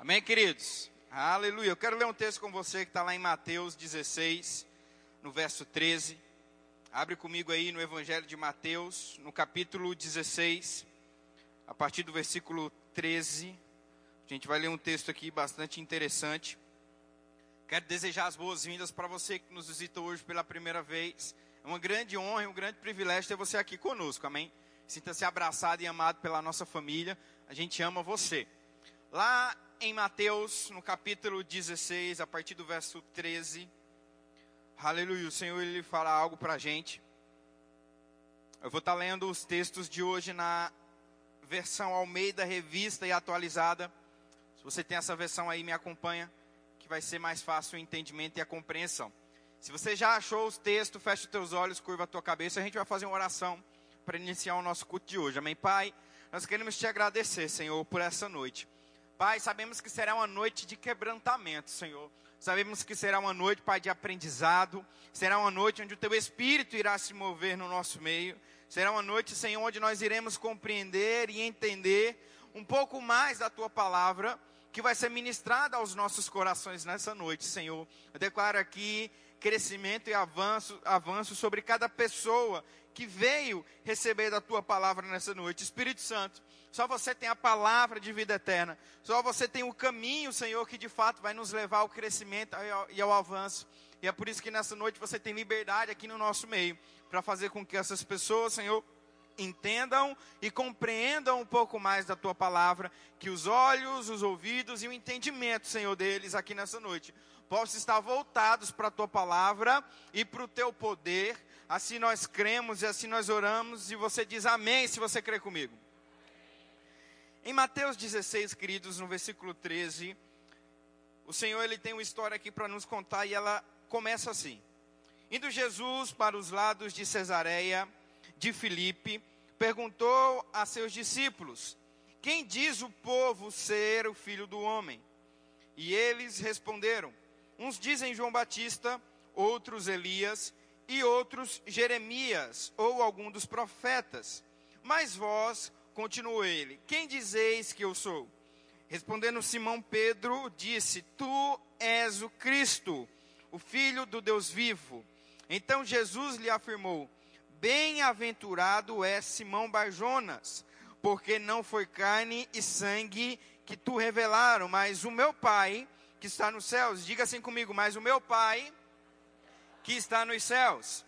Amém, queridos? Aleluia. Eu quero ler um texto com você que está lá em Mateus 16, no verso 13. Abre comigo aí no Evangelho de Mateus, no capítulo 16, a partir do versículo 13. A gente vai ler um texto aqui bastante interessante. Quero desejar as boas-vindas para você que nos visita hoje pela primeira vez. É uma grande honra e um grande privilégio ter você aqui conosco, amém? Sinta-se abraçado e amado pela nossa família. A gente ama você. Lá em Mateus, no capítulo 16, a partir do verso 13. Aleluia, o Senhor ele fala algo para a gente. Eu vou estar tá lendo os textos de hoje na versão Almeida Revista e atualizada. Se você tem essa versão aí, me acompanha, que vai ser mais fácil o entendimento e a compreensão. Se você já achou os textos, fecha os teus olhos, curva a tua cabeça, a gente vai fazer uma oração para iniciar o nosso culto de hoje. Amém, Pai? Nós queremos te agradecer, Senhor, por essa noite. Pai, sabemos que será uma noite de quebrantamento, Senhor. Sabemos que será uma noite, Pai, de aprendizado. Será uma noite onde o Teu Espírito irá se mover no nosso meio. Será uma noite, Senhor, onde nós iremos compreender e entender um pouco mais da Tua palavra, que vai ser ministrada aos nossos corações nessa noite, Senhor. Eu declaro aqui crescimento e avanço, avanço sobre cada pessoa que veio receber da tua palavra nessa noite. Espírito Santo, só você tem a palavra de vida eterna. Só você tem o caminho, Senhor, que de fato vai nos levar ao crescimento e ao avanço. E é por isso que nessa noite você tem liberdade aqui no nosso meio para fazer com que essas pessoas, Senhor, entendam e compreendam um pouco mais da tua palavra, que os olhos, os ouvidos e o entendimento, Senhor, deles aqui nessa noite possam estar voltados para a tua palavra e para o teu poder. Assim nós cremos e assim nós oramos e você diz amém se você crê comigo. Em Mateus 16, queridos, no versículo 13, o Senhor ele tem uma história aqui para nos contar e ela começa assim: Indo Jesus para os lados de Cesareia de Filipe, perguntou a seus discípulos: Quem diz o povo ser o filho do homem? E eles responderam: Uns dizem João Batista, outros Elias e outros Jeremias ou algum dos profetas. Mas vós Continuou ele: Quem dizeis que eu sou? Respondendo Simão Pedro, disse: Tu és o Cristo, o Filho do Deus vivo. Então Jesus lhe afirmou: Bem-aventurado é Simão Barjonas, porque não foi carne e sangue que tu revelaram, mas o meu Pai que está nos céus. Diga assim comigo: Mas o meu Pai que está nos céus.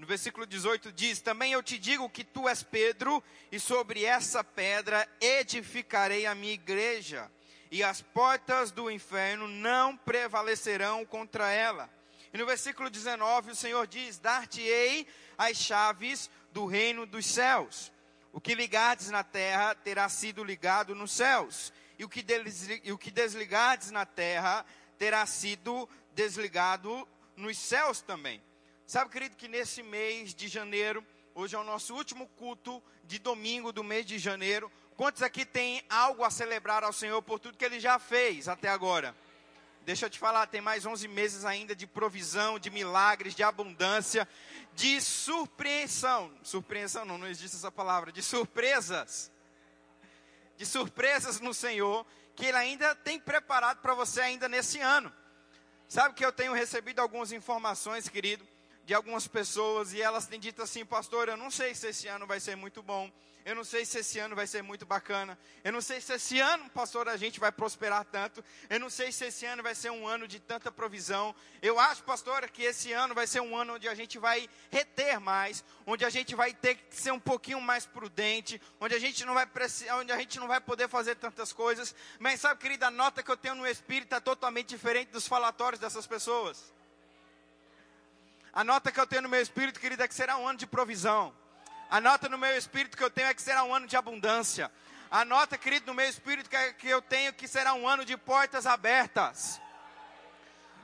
No versículo 18 diz: Também eu te digo que tu és Pedro, e sobre essa pedra edificarei a minha igreja, e as portas do inferno não prevalecerão contra ela. E no versículo 19 o Senhor diz: Dar-te-ei as chaves do reino dos céus. O que ligardes na terra terá sido ligado nos céus, e o que, e o que desligardes na terra terá sido desligado nos céus também. Sabe, querido, que nesse mês de janeiro, hoje é o nosso último culto de domingo do mês de janeiro. Quantos aqui tem algo a celebrar ao Senhor por tudo que Ele já fez até agora? Deixa eu te falar, tem mais 11 meses ainda de provisão, de milagres, de abundância, de surpreensão. Surpreensão não, não existe essa palavra, de surpresas. De surpresas no Senhor, que Ele ainda tem preparado para você ainda nesse ano. Sabe que eu tenho recebido algumas informações, querido, de algumas pessoas e elas têm dito assim, pastor, eu não sei se esse ano vai ser muito bom, eu não sei se esse ano vai ser muito bacana, eu não sei se esse ano, pastor, a gente vai prosperar tanto, eu não sei se esse ano vai ser um ano de tanta provisão, eu acho, pastor, que esse ano vai ser um ano onde a gente vai reter mais, onde a gente vai ter que ser um pouquinho mais prudente, onde a gente não vai onde a gente não vai poder fazer tantas coisas, mas sabe, querida, a nota que eu tenho no espírito é totalmente diferente dos falatórios dessas pessoas. A nota que eu tenho no meu espírito, querida, é que será um ano de provisão. A nota no meu espírito que eu tenho é que será um ano de abundância. A nota, querido, no meu espírito que, que eu tenho que será um ano de portas abertas.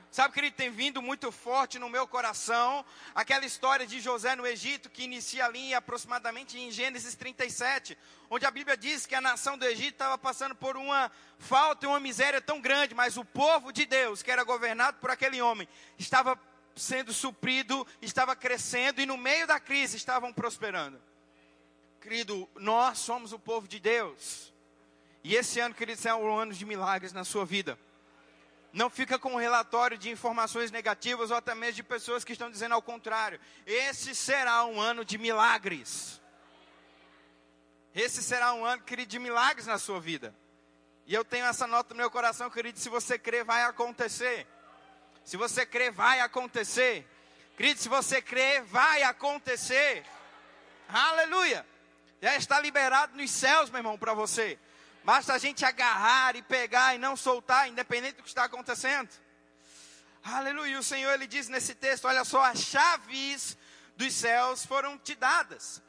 Sabe, querido, tem vindo muito forte no meu coração aquela história de José no Egito, que inicia ali aproximadamente em Gênesis 37, onde a Bíblia diz que a nação do Egito estava passando por uma falta e uma miséria tão grande, mas o povo de Deus, que era governado por aquele homem, estava sendo suprido, estava crescendo e no meio da crise estavam prosperando. Querido, nós somos o povo de Deus. E esse ano, queridos, é um ano de milagres na sua vida. Não fica com um relatório de informações negativas ou até mesmo de pessoas que estão dizendo ao contrário. Esse será um ano de milagres. Esse será um ano, querido, de milagres na sua vida. E eu tenho essa nota no meu coração, querido, se você crer, vai acontecer. Se você crer, vai acontecer. Querido, se você crer, vai acontecer. Aleluia. Já está liberado nos céus, meu irmão, para você. Basta a gente agarrar e pegar e não soltar, independente do que está acontecendo. Aleluia. O Senhor, ele diz nesse texto: olha só, as chaves dos céus foram te dadas.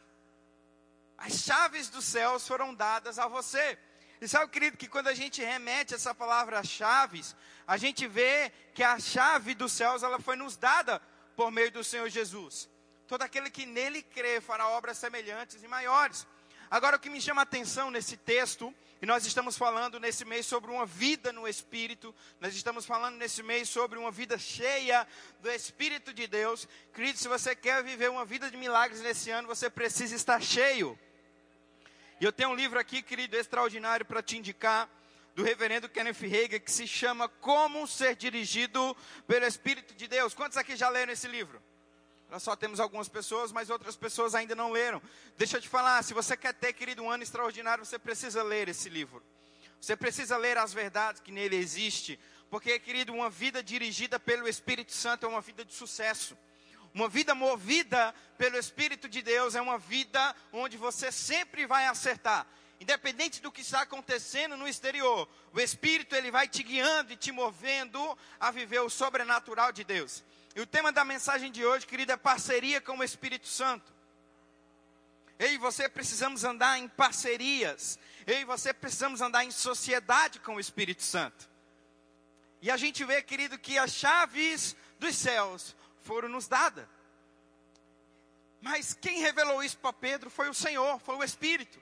As chaves dos céus foram dadas a você. E sabe, querido, que quando a gente remete essa palavra chaves, a gente vê que a chave dos céus ela foi nos dada por meio do Senhor Jesus. Todo aquele que nele crê fará obras semelhantes e maiores. Agora, o que me chama a atenção nesse texto, e nós estamos falando nesse mês sobre uma vida no Espírito, nós estamos falando nesse mês sobre uma vida cheia do Espírito de Deus. Querido, se você quer viver uma vida de milagres nesse ano, você precisa estar cheio. E eu tenho um livro aqui, querido, extraordinário para te indicar, do reverendo Kenneth Hagin, que se chama Como Ser Dirigido pelo Espírito de Deus. Quantos aqui já leram esse livro? Nós só temos algumas pessoas, mas outras pessoas ainda não leram. Deixa eu te falar, se você quer ter, querido, um ano extraordinário, você precisa ler esse livro. Você precisa ler as verdades que nele existe, porque, querido, uma vida dirigida pelo Espírito Santo é uma vida de sucesso. Uma vida movida pelo Espírito de Deus é uma vida onde você sempre vai acertar. Independente do que está acontecendo no exterior, o Espírito ele vai te guiando e te movendo a viver o sobrenatural de Deus. E o tema da mensagem de hoje, querido, é parceria com o Espírito Santo. Eu e você precisamos andar em parcerias. Eu e você precisamos andar em sociedade com o Espírito Santo. E a gente vê, querido, que as chaves dos céus foram nos dadas. Mas quem revelou isso para Pedro foi o Senhor, foi o Espírito.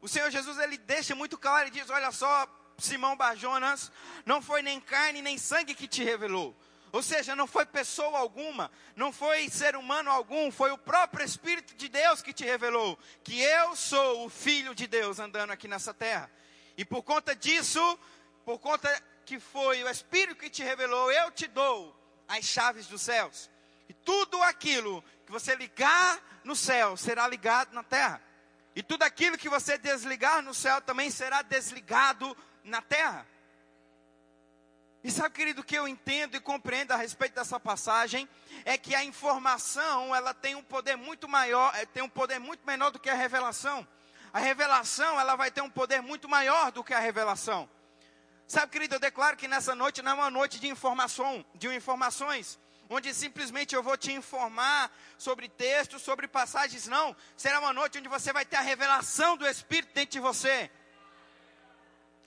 O Senhor Jesus ele deixa muito claro e diz: Olha só, Simão Barjonas, não foi nem carne nem sangue que te revelou. Ou seja, não foi pessoa alguma, não foi ser humano algum, foi o próprio Espírito de Deus que te revelou que eu sou o Filho de Deus andando aqui nessa terra. E por conta disso, por conta que foi o Espírito que te revelou, eu te dou as chaves dos céus. E tudo aquilo que você ligar no céu será ligado na terra. E tudo aquilo que você desligar no céu também será desligado na terra. E sabe, querido, o que eu entendo e compreendo a respeito dessa passagem é que a informação, ela tem um poder muito maior, eh, tem um poder muito menor do que a revelação. A revelação, ela vai ter um poder muito maior do que a revelação. Sabe, querido, eu declaro que nessa noite não é uma noite de informação, de informações, onde simplesmente eu vou te informar sobre textos, sobre passagens, não. Será uma noite onde você vai ter a revelação do Espírito dentro de você.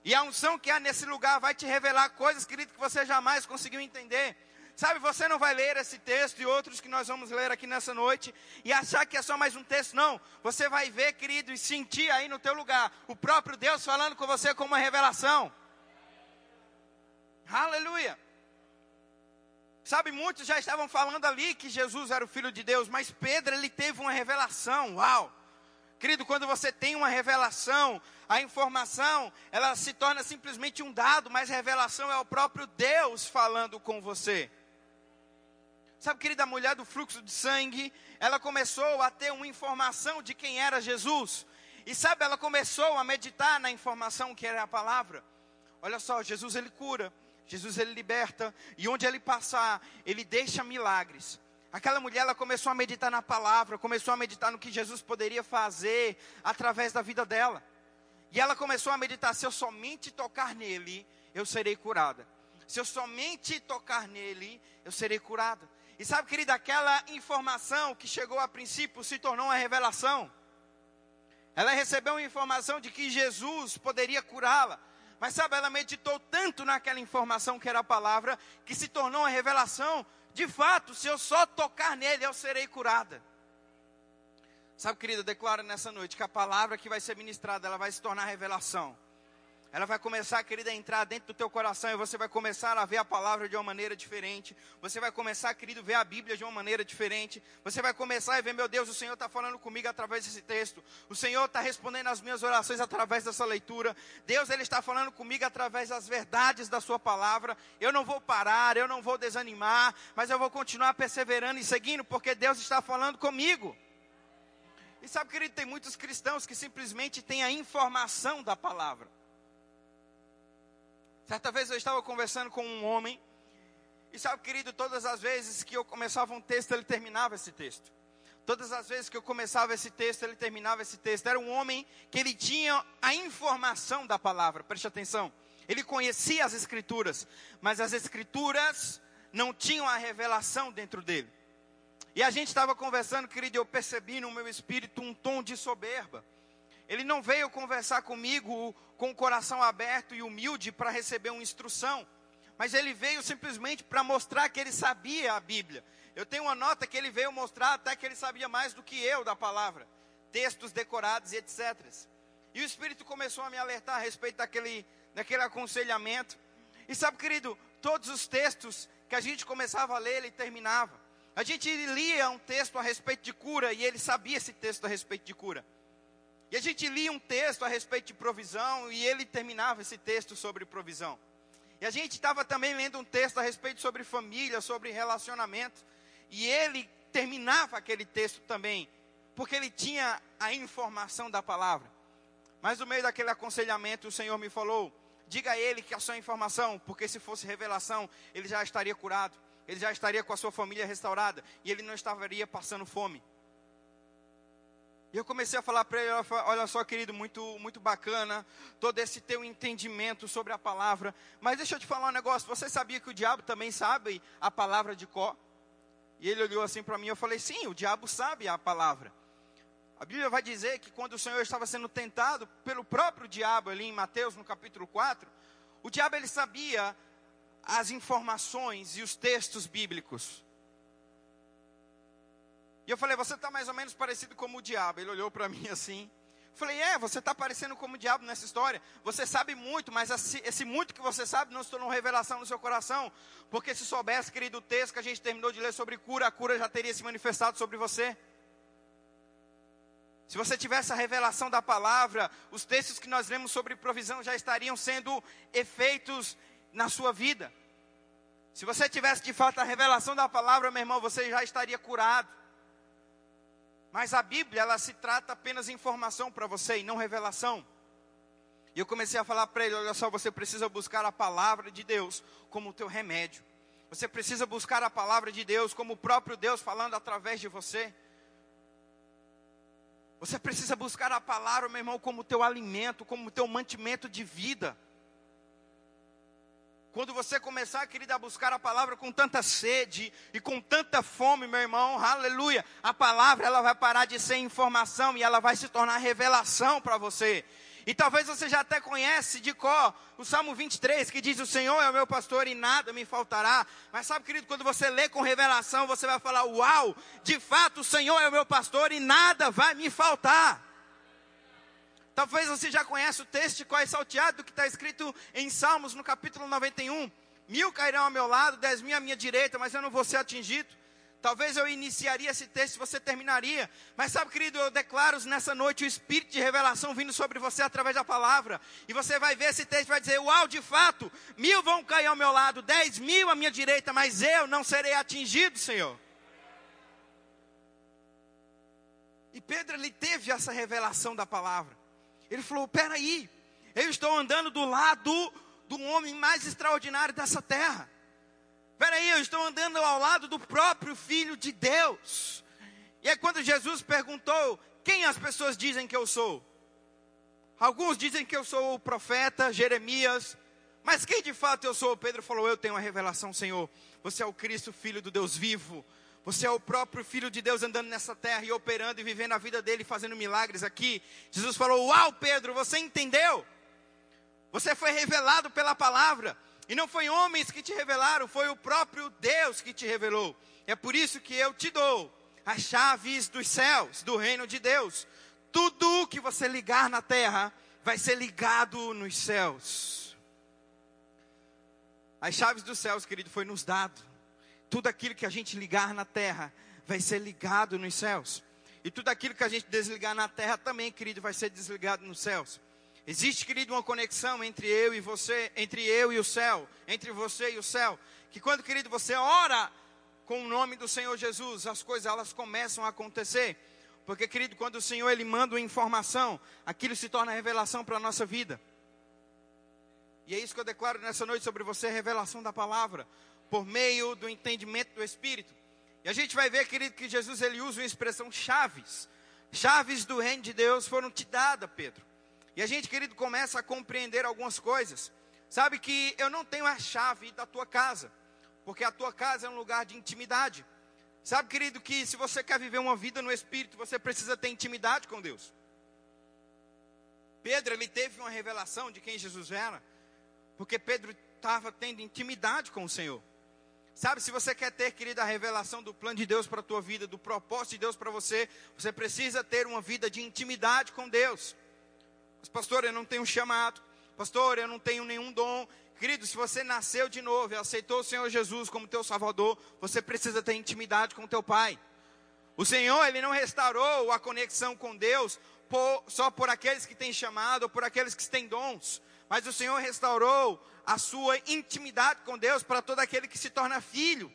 E a unção que há nesse lugar vai te revelar coisas, querido, que você jamais conseguiu entender. Sabe, você não vai ler esse texto e outros que nós vamos ler aqui nessa noite e achar que é só mais um texto, não. Você vai ver, querido, e sentir aí no teu lugar o próprio Deus falando com você com uma revelação. Aleluia. Sabe, muitos já estavam falando ali que Jesus era o Filho de Deus, mas Pedro, ele teve uma revelação. Uau! Querido, quando você tem uma revelação, a informação, ela se torna simplesmente um dado, mas revelação é o próprio Deus falando com você. Sabe, querida, a mulher do fluxo de sangue, ela começou a ter uma informação de quem era Jesus. E sabe, ela começou a meditar na informação que era a palavra. Olha só, Jesus ele cura. Jesus ele liberta e onde ele passar, ele deixa milagres. Aquela mulher ela começou a meditar na palavra, começou a meditar no que Jesus poderia fazer através da vida dela. E ela começou a meditar: se eu somente tocar nele, eu serei curada. Se eu somente tocar nele, eu serei curada. E sabe, querida, aquela informação que chegou a princípio se tornou uma revelação. Ela recebeu uma informação de que Jesus poderia curá-la. Mas sabe, ela meditou tanto naquela informação que era a palavra, que se tornou uma revelação. De fato, se eu só tocar nele, eu serei curada. Sabe, querida, declara nessa noite que a palavra que vai ser ministrada, ela vai se tornar revelação. Ela vai começar, querida, a entrar dentro do teu coração e você vai começar a ver a palavra de uma maneira diferente. Você vai começar, querido, a ver a Bíblia de uma maneira diferente. Você vai começar a ver, meu Deus, o Senhor está falando comigo através desse texto. O Senhor está respondendo as minhas orações através dessa leitura. Deus, Ele está falando comigo através das verdades da Sua palavra. Eu não vou parar, eu não vou desanimar, mas eu vou continuar perseverando e seguindo, porque Deus está falando comigo. E sabe, querido, tem muitos cristãos que simplesmente têm a informação da palavra. Certa vez eu estava conversando com um homem, e sabe, querido, todas as vezes que eu começava um texto, ele terminava esse texto. Todas as vezes que eu começava esse texto, ele terminava esse texto. Era um homem que ele tinha a informação da palavra, preste atenção. Ele conhecia as escrituras, mas as escrituras não tinham a revelação dentro dele. E a gente estava conversando, querido, e eu percebi no meu espírito um tom de soberba. Ele não veio conversar comigo com o coração aberto e humilde para receber uma instrução, mas ele veio simplesmente para mostrar que ele sabia a Bíblia. Eu tenho uma nota que ele veio mostrar até que ele sabia mais do que eu da palavra, textos decorados e etc. E o Espírito começou a me alertar a respeito daquele, daquele aconselhamento. E sabe, querido, todos os textos que a gente começava a ler, ele terminava. A gente lia um texto a respeito de cura e ele sabia esse texto a respeito de cura. E a gente lia um texto a respeito de provisão e ele terminava esse texto sobre provisão. E a gente estava também lendo um texto a respeito sobre família, sobre relacionamento. E ele terminava aquele texto também, porque ele tinha a informação da palavra. Mas no meio daquele aconselhamento, o Senhor me falou: diga a ele que a sua informação, porque se fosse revelação, ele já estaria curado, ele já estaria com a sua família restaurada e ele não estaria passando fome. E eu comecei a falar para ele, olha só, querido, muito, muito bacana, todo esse teu entendimento sobre a palavra. Mas deixa eu te falar um negócio, você sabia que o diabo também sabe a palavra de Có? E ele olhou assim para mim, eu falei, sim, o diabo sabe a palavra. A Bíblia vai dizer que quando o Senhor estava sendo tentado pelo próprio diabo ali em Mateus, no capítulo 4, o diabo ele sabia as informações e os textos bíblicos. E eu falei, você está mais ou menos parecido como o diabo. Ele olhou para mim assim. Falei, é, você está parecendo como o diabo nessa história. Você sabe muito, mas esse, muito que você sabe não se tornou revelação no seu coração. Porque se soubesse, querido, o texto que a gente terminou de ler sobre cura, a cura já teria se manifestado sobre você. Se você tivesse a revelação da palavra, os textos que nós lemos sobre provisão já estariam sendo efeitos na sua vida. Se você tivesse de fato a revelação da palavra, meu irmão, você já estaria curado. Mas a Bíblia, ela se trata apenas de informação para você e não revelação. E eu comecei a falar para ele: olha só, você precisa buscar a palavra de Deus como o teu remédio. Você precisa buscar a palavra de Deus como o próprio Deus falando através de você. Você precisa buscar a palavra, meu irmão, como o teu alimento, como o teu mantimento de vida. Quando você começar, querida, a buscar a palavra com tanta sede e com tanta fome, meu irmão, aleluia, a palavra ela vai parar de ser informação e ela vai se tornar revelação para você. E talvez você já até conhece de cor o Salmo 23, que diz: O Senhor é o meu pastor e nada me faltará. Mas sabe, querido, quando você lê com revelação, você vai falar: Uau, de fato o Senhor é o meu pastor e nada vai me faltar. Talvez você já conheça o texto qual salteado que está escrito em Salmos no capítulo 91. Mil cairão ao meu lado, dez mil à minha direita, mas eu não vou ser atingido. Talvez eu iniciaria esse texto você terminaria. Mas sabe, querido, eu declaro nessa noite o espírito de revelação vindo sobre você através da palavra. E você vai ver esse texto e vai dizer: Uau, de fato, mil vão cair ao meu lado, dez mil à minha direita, mas eu não serei atingido, Senhor. E Pedro, ele teve essa revelação da palavra. Ele falou: peraí, eu estou andando do lado do homem mais extraordinário dessa terra. Peraí, eu estou andando ao lado do próprio Filho de Deus. E é quando Jesus perguntou: quem as pessoas dizem que eu sou? Alguns dizem que eu sou o profeta Jeremias, mas quem de fato eu sou? Pedro falou: Eu tenho a revelação, Senhor. Você é o Cristo, filho do Deus vivo. Você é o próprio Filho de Deus andando nessa terra e operando e vivendo a vida dele, fazendo milagres aqui. Jesus falou: Uau, Pedro, você entendeu? Você foi revelado pela palavra. E não foi homens que te revelaram, foi o próprio Deus que te revelou. É por isso que eu te dou as chaves dos céus, do reino de Deus. Tudo que você ligar na terra vai ser ligado nos céus. As chaves dos céus, querido, foi nos dado. Tudo aquilo que a gente ligar na terra vai ser ligado nos céus. E tudo aquilo que a gente desligar na terra também, querido, vai ser desligado nos céus. Existe, querido, uma conexão entre eu e você, entre eu e o céu, entre você e o céu. Que quando, querido, você ora com o nome do Senhor Jesus, as coisas elas começam a acontecer. Porque, querido, quando o Senhor ele manda uma informação, aquilo se torna revelação para a nossa vida. E é isso que eu declaro nessa noite sobre você, revelação da palavra, por meio do entendimento do Espírito. E a gente vai ver, querido, que Jesus ele usa uma expressão chaves. Chaves do reino de Deus foram te dadas, Pedro. E a gente, querido, começa a compreender algumas coisas. Sabe que eu não tenho a chave da tua casa, porque a tua casa é um lugar de intimidade. Sabe, querido, que se você quer viver uma vida no Espírito, você precisa ter intimidade com Deus. Pedro, ele teve uma revelação de quem Jesus era, porque Pedro estava tendo intimidade com o Senhor. Sabe, se você quer ter, querida, a revelação do plano de Deus para a tua vida, do propósito de Deus para você, você precisa ter uma vida de intimidade com Deus. Mas, pastor, eu não tenho chamado. Pastor, eu não tenho nenhum dom. Querido, se você nasceu de novo e aceitou o Senhor Jesus como teu Salvador, você precisa ter intimidade com teu Pai. O Senhor, Ele não restaurou a conexão com Deus por, só por aqueles que têm chamado ou por aqueles que têm dons. Mas o Senhor restaurou a sua intimidade com Deus para todo aquele que se torna filho.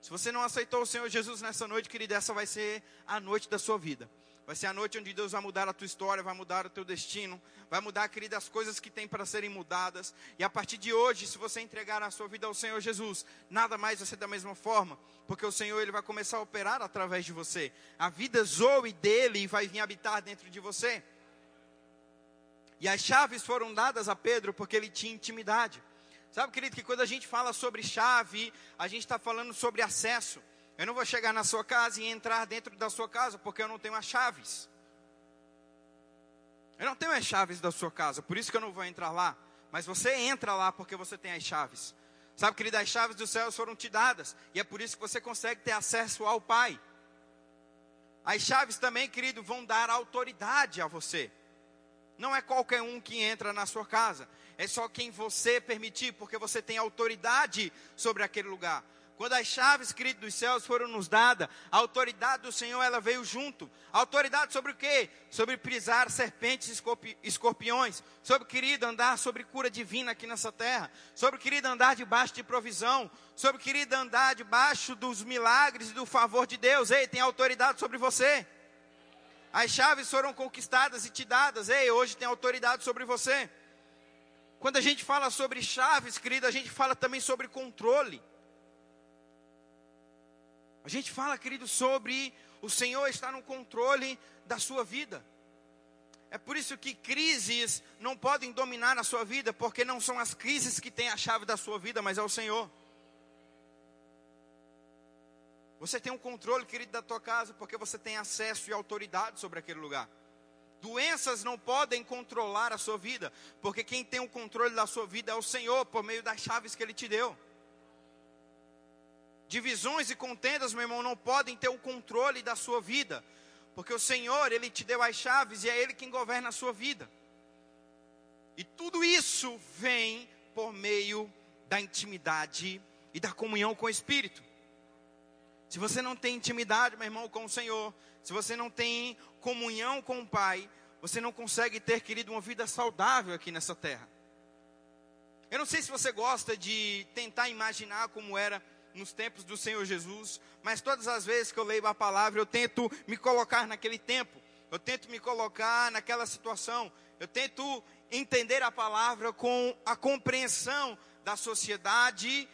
Se você não aceitou o Senhor Jesus nessa noite, querido, essa vai ser a noite da sua vida. Vai ser a noite onde Deus vai mudar a tua história, vai mudar o teu destino, vai mudar, querida, as coisas que tem para serem mudadas. E a partir de hoje, se você entregar a sua vida ao Senhor Jesus, nada mais vai ser da mesma forma, porque o Senhor ele vai começar a operar através de você. A vida zoe dele e vai vir habitar dentro de você. E as chaves foram dadas a Pedro porque ele tinha intimidade. Sabe, querido, que quando a gente fala sobre chave, a gente está falando sobre acesso. Eu não vou chegar na sua casa e entrar dentro da sua casa porque eu não tenho as chaves. Eu não tenho as chaves da sua casa, por isso que eu não vou entrar lá. Mas você entra lá porque você tem as chaves. Sabe, querido, as chaves dos céus foram te dadas. E é por isso que você consegue ter acesso ao Pai. As chaves também, querido, vão dar autoridade a você. Não é qualquer um que entra na sua casa. É só quem você permitir, porque você tem autoridade sobre aquele lugar. Quando as chaves, querido, dos céus foram nos dadas, a autoridade do Senhor, ela veio junto. Autoridade sobre o quê? Sobre pisar serpentes e escorpiões. Sobre, querido, andar sobre cura divina aqui nessa terra. Sobre, querido, andar debaixo de provisão. Sobre, querido, andar debaixo dos milagres e do favor de Deus. Ei, tem autoridade sobre você. As chaves foram conquistadas e te dadas. Ei, hoje tem autoridade sobre você. Quando a gente fala sobre chaves, querido, a gente fala também sobre controle. A gente fala, querido, sobre o Senhor estar no controle da sua vida. É por isso que crises não podem dominar a sua vida, porque não são as crises que têm a chave da sua vida, mas é o Senhor. Você tem um controle, querido, da tua casa, porque você tem acesso e autoridade sobre aquele lugar. Doenças não podem controlar a sua vida, porque quem tem o controle da sua vida é o Senhor, por meio das chaves que Ele te deu. Divisões e contendas, meu irmão, não podem ter o controle da sua vida, porque o Senhor, Ele te deu as chaves e é Ele quem governa a sua vida. E tudo isso vem por meio da intimidade e da comunhão com o Espírito. Se você não tem intimidade, meu irmão, com o Senhor, se você não tem comunhão com o Pai, você não consegue ter, querido, uma vida saudável aqui nessa terra. Eu não sei se você gosta de tentar imaginar como era nos tempos do Senhor Jesus, mas todas as vezes que eu leio a palavra, eu tento me colocar naquele tempo, eu tento me colocar naquela situação, eu tento entender a palavra com a compreensão da sociedade,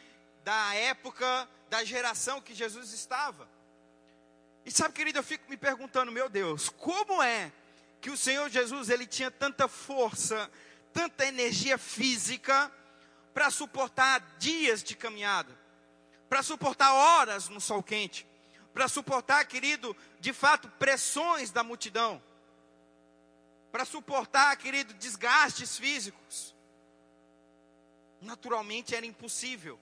da época, da geração que Jesus estava. E sabe, querido, eu fico me perguntando, meu Deus, como é que o Senhor Jesus ele tinha tanta força, tanta energia física para suportar dias de caminhada? para suportar horas no sol quente, para suportar, querido, de fato, pressões da multidão, para suportar, querido, desgastes físicos. Naturalmente era impossível.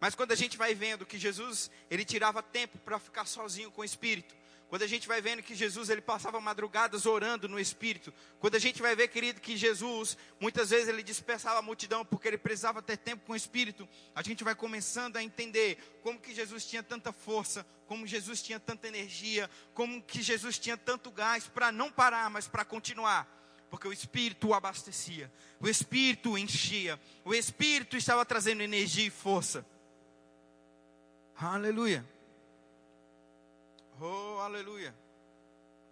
Mas quando a gente vai vendo que Jesus, ele tirava tempo para ficar sozinho com o Espírito, quando a gente vai vendo que Jesus ele passava madrugadas orando no Espírito, quando a gente vai ver, querido, que Jesus muitas vezes ele dispersava a multidão porque ele precisava ter tempo com o Espírito, a gente vai começando a entender como que Jesus tinha tanta força, como Jesus tinha tanta energia, como que Jesus tinha tanto gás para não parar, mas para continuar. Porque o Espírito o abastecia, o Espírito o enchia, o Espírito estava trazendo energia e força. Aleluia. Oh, aleluia.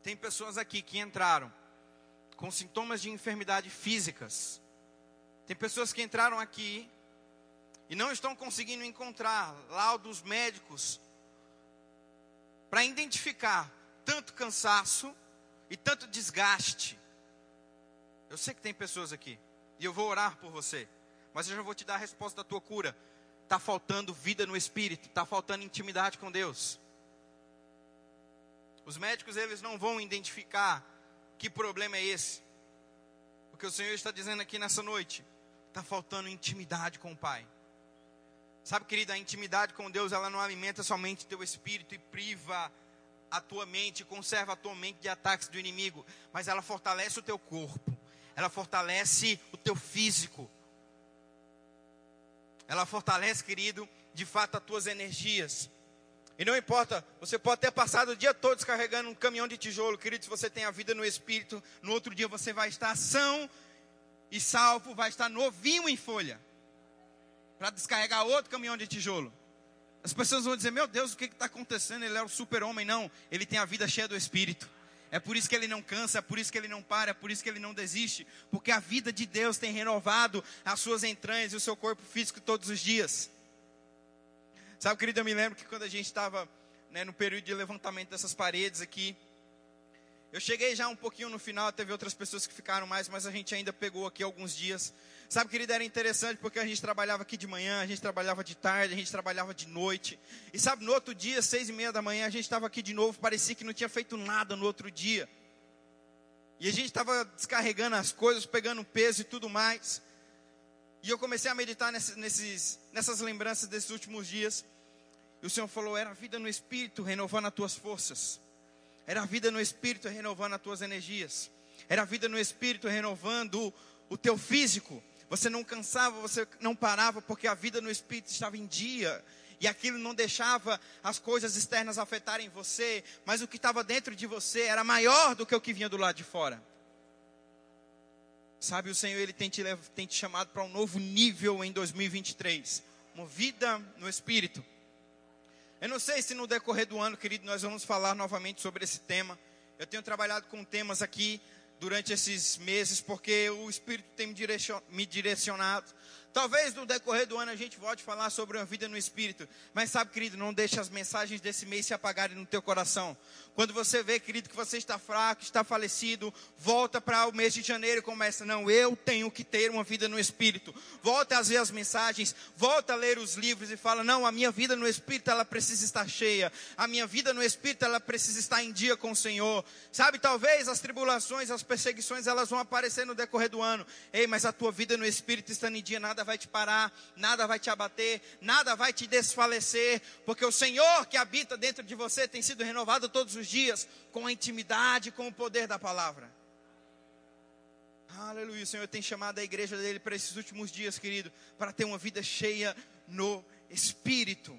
Tem pessoas aqui que entraram com sintomas de enfermidade físicas. Tem pessoas que entraram aqui e não estão conseguindo encontrar laudos médicos para identificar tanto cansaço e tanto desgaste. Eu sei que tem pessoas aqui e eu vou orar por você, mas eu já vou te dar a resposta da tua cura. Está faltando vida no espírito, está faltando intimidade com Deus. Os médicos eles não vão identificar que problema é esse. Porque o Senhor está dizendo aqui nessa noite, está faltando intimidade com o Pai. Sabe, querida, a intimidade com Deus, ela não alimenta somente teu espírito e priva a tua mente, conserva a tua mente de ataques do inimigo, mas ela fortalece o teu corpo, ela fortalece o teu físico. Ela fortalece, querido, de fato as tuas energias. E não importa, você pode ter passado o dia todo descarregando um caminhão de tijolo, querido, se você tem a vida no Espírito, no outro dia você vai estar são e salvo, vai estar novinho em folha, para descarregar outro caminhão de tijolo. As pessoas vão dizer: Meu Deus, o que está acontecendo? Ele é o super-homem. Não, ele tem a vida cheia do Espírito. É por isso que ele não cansa, é por isso que ele não para, é por isso que ele não desiste, porque a vida de Deus tem renovado as suas entranhas e o seu corpo físico todos os dias. Sabe, querido, eu me lembro que quando a gente estava né, no período de levantamento dessas paredes aqui, eu cheguei já um pouquinho no final, teve outras pessoas que ficaram mais, mas a gente ainda pegou aqui alguns dias. Sabe, querido, era interessante porque a gente trabalhava aqui de manhã, a gente trabalhava de tarde, a gente trabalhava de noite. E sabe, no outro dia, seis e meia da manhã, a gente estava aqui de novo, parecia que não tinha feito nada no outro dia. E a gente estava descarregando as coisas, pegando peso e tudo mais. E eu comecei a meditar nesses, nesses, nessas lembranças desses últimos dias. E o Senhor falou: era a vida no Espírito renovando as tuas forças. Era a vida no Espírito renovando as tuas energias. Era a vida no Espírito renovando o teu físico. Você não cansava, você não parava, porque a vida no Espírito estava em dia. E aquilo não deixava as coisas externas afetarem você, mas o que estava dentro de você era maior do que o que vinha do lado de fora. Sabe, o Senhor ele tem te, tem te chamado para um novo nível em 2023. Uma vida no Espírito. Eu não sei se no decorrer do ano, querido, nós vamos falar novamente sobre esse tema. Eu tenho trabalhado com temas aqui durante esses meses, porque o Espírito tem me direcionado. Talvez no decorrer do ano a gente volte a falar sobre uma vida no Espírito. Mas sabe, querido, não deixe as mensagens desse mês se apagarem no teu coração. Quando você vê, querido, que você está fraco, está falecido, volta para o mês de janeiro e começa, não, eu tenho que ter uma vida no Espírito. Volta a ver as mensagens, volta a ler os livros e fala, não, a minha vida no Espírito, ela precisa estar cheia. A minha vida no Espírito, ela precisa estar em dia com o Senhor. Sabe, talvez as tribulações, as perseguições, elas vão aparecer no decorrer do ano. Ei, mas a tua vida no Espírito estando em dia, nada vai te parar, nada vai te abater, nada vai te desfalecer, porque o Senhor que habita dentro de você tem sido renovado todos os dias com a intimidade, com o poder da palavra. Aleluia, o Senhor tem chamado a igreja dele para esses últimos dias, querido, para ter uma vida cheia no Espírito.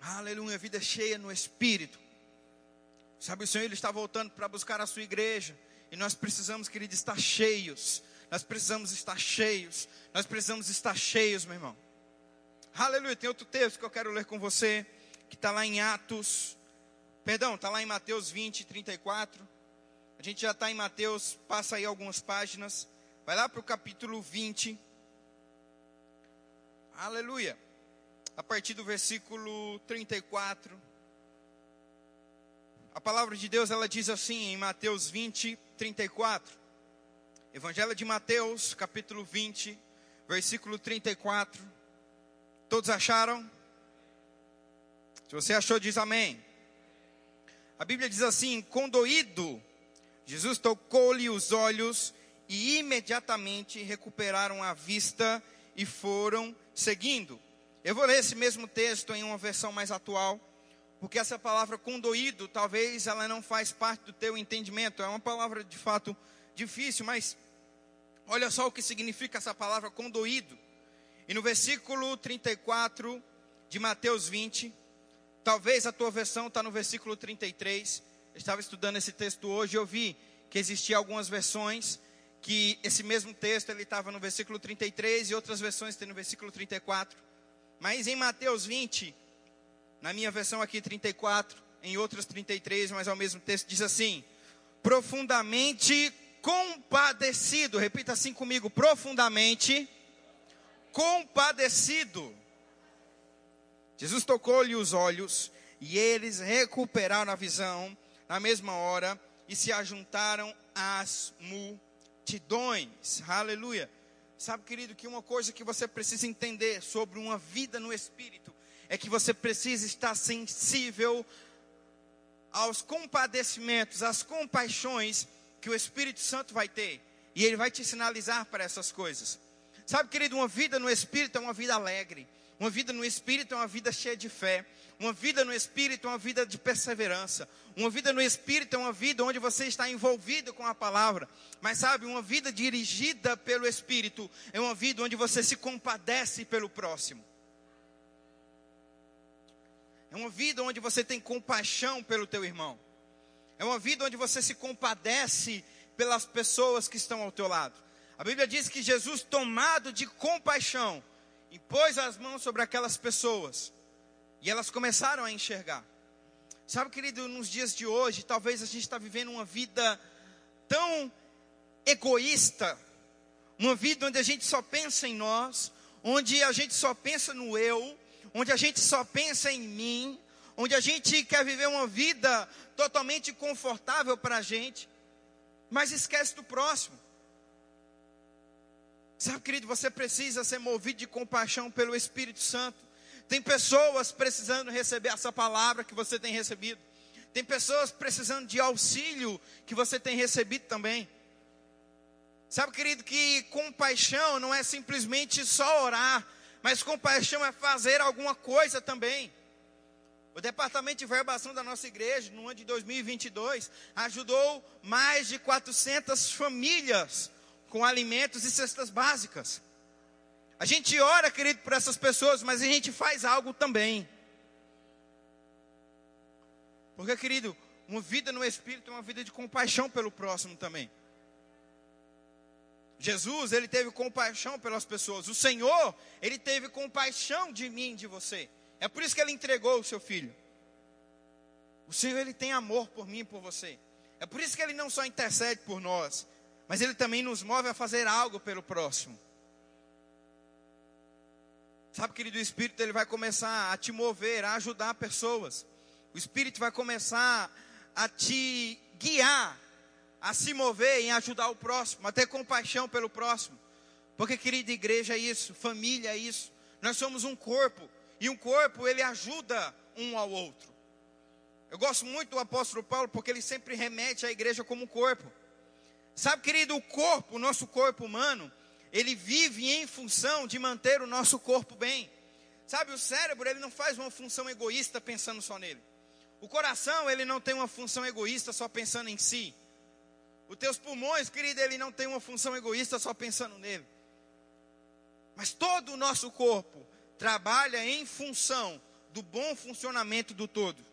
Aleluia, vida cheia no Espírito. Sabe, o Senhor ele está voltando para buscar a sua igreja. E nós precisamos, querido, estar cheios. Nós precisamos estar cheios. Nós precisamos estar cheios, meu irmão. Aleluia. Tem outro texto que eu quero ler com você, que está lá em Atos. Perdão, está lá em Mateus 20, 34. A gente já está em Mateus, passa aí algumas páginas. Vai lá para o capítulo 20. Aleluia. A partir do versículo 34. A palavra de Deus ela diz assim em Mateus 20, 34. Evangelho de Mateus, capítulo 20, versículo 34. Todos acharam? Se você achou, diz amém. A Bíblia diz assim: condoído, Jesus tocou-lhe os olhos e imediatamente recuperaram a vista e foram seguindo. Eu vou ler esse mesmo texto em uma versão mais atual, porque essa palavra condoído, talvez ela não faz parte do teu entendimento. É uma palavra de fato difícil, mas olha só o que significa essa palavra condoído. E no versículo 34 de Mateus 20, talvez a tua versão está no versículo 33. Eu estava estudando esse texto hoje e eu vi que existiam algumas versões que esse mesmo texto ele estava no versículo 33 e outras versões tem no versículo 34. Mas em Mateus 20, na minha versão aqui 34, em outras 33, mas ao mesmo texto diz assim: profundamente compadecido. Repita assim comigo: profundamente compadecido. Jesus tocou-lhe os olhos e eles recuperaram a visão na mesma hora e se ajuntaram às multidões. Aleluia. Sabe, querido, que uma coisa que você precisa entender sobre uma vida no Espírito é que você precisa estar sensível aos compadecimentos, às compaixões que o Espírito Santo vai ter. E ele vai te sinalizar para essas coisas. Sabe, querido, uma vida no Espírito é uma vida alegre. Uma vida no Espírito é uma vida cheia de fé. Uma vida no Espírito é uma vida de perseverança. Uma vida no Espírito é uma vida onde você está envolvido com a palavra. Mas sabe, uma vida dirigida pelo Espírito é uma vida onde você se compadece pelo próximo. É uma vida onde você tem compaixão pelo teu irmão. É uma vida onde você se compadece pelas pessoas que estão ao teu lado. A Bíblia diz que Jesus, tomado de compaixão, impôs as mãos sobre aquelas pessoas e elas começaram a enxergar. Sabe, querido, nos dias de hoje, talvez a gente está vivendo uma vida tão egoísta, uma vida onde a gente só pensa em nós, onde a gente só pensa no eu, onde a gente só pensa em mim, onde a gente quer viver uma vida totalmente confortável para a gente, mas esquece do próximo. Sabe, querido, você precisa ser movido de compaixão pelo Espírito Santo. Tem pessoas precisando receber essa palavra que você tem recebido. Tem pessoas precisando de auxílio que você tem recebido também. Sabe, querido, que compaixão não é simplesmente só orar, mas compaixão é fazer alguma coisa também. O departamento de verbação da nossa igreja, no ano de 2022, ajudou mais de 400 famílias com alimentos e cestas básicas. A gente ora, querido, por essas pessoas, mas a gente faz algo também. Porque, querido, uma vida no Espírito é uma vida de compaixão pelo próximo também. Jesus, ele teve compaixão pelas pessoas. O Senhor, ele teve compaixão de mim, de você. É por isso que ele entregou o seu filho. O Senhor, ele tem amor por mim e por você. É por isso que ele não só intercede por nós, mas ele também nos move a fazer algo pelo próximo. Sabe, querido, o Espírito ele vai começar a te mover, a ajudar pessoas. O Espírito vai começar a te guiar a se mover em ajudar o próximo, a ter compaixão pelo próximo. Porque, querida igreja, é isso, família é isso. Nós somos um corpo, e um corpo ele ajuda um ao outro. Eu gosto muito do apóstolo Paulo porque ele sempre remete à igreja como um corpo. Sabe, querido, o corpo, o nosso corpo humano, ele vive em função de manter o nosso corpo bem. Sabe, o cérebro, ele não faz uma função egoísta pensando só nele. O coração, ele não tem uma função egoísta só pensando em si. Os teus pulmões, querido, ele não tem uma função egoísta só pensando nele. Mas todo o nosso corpo trabalha em função do bom funcionamento do todo.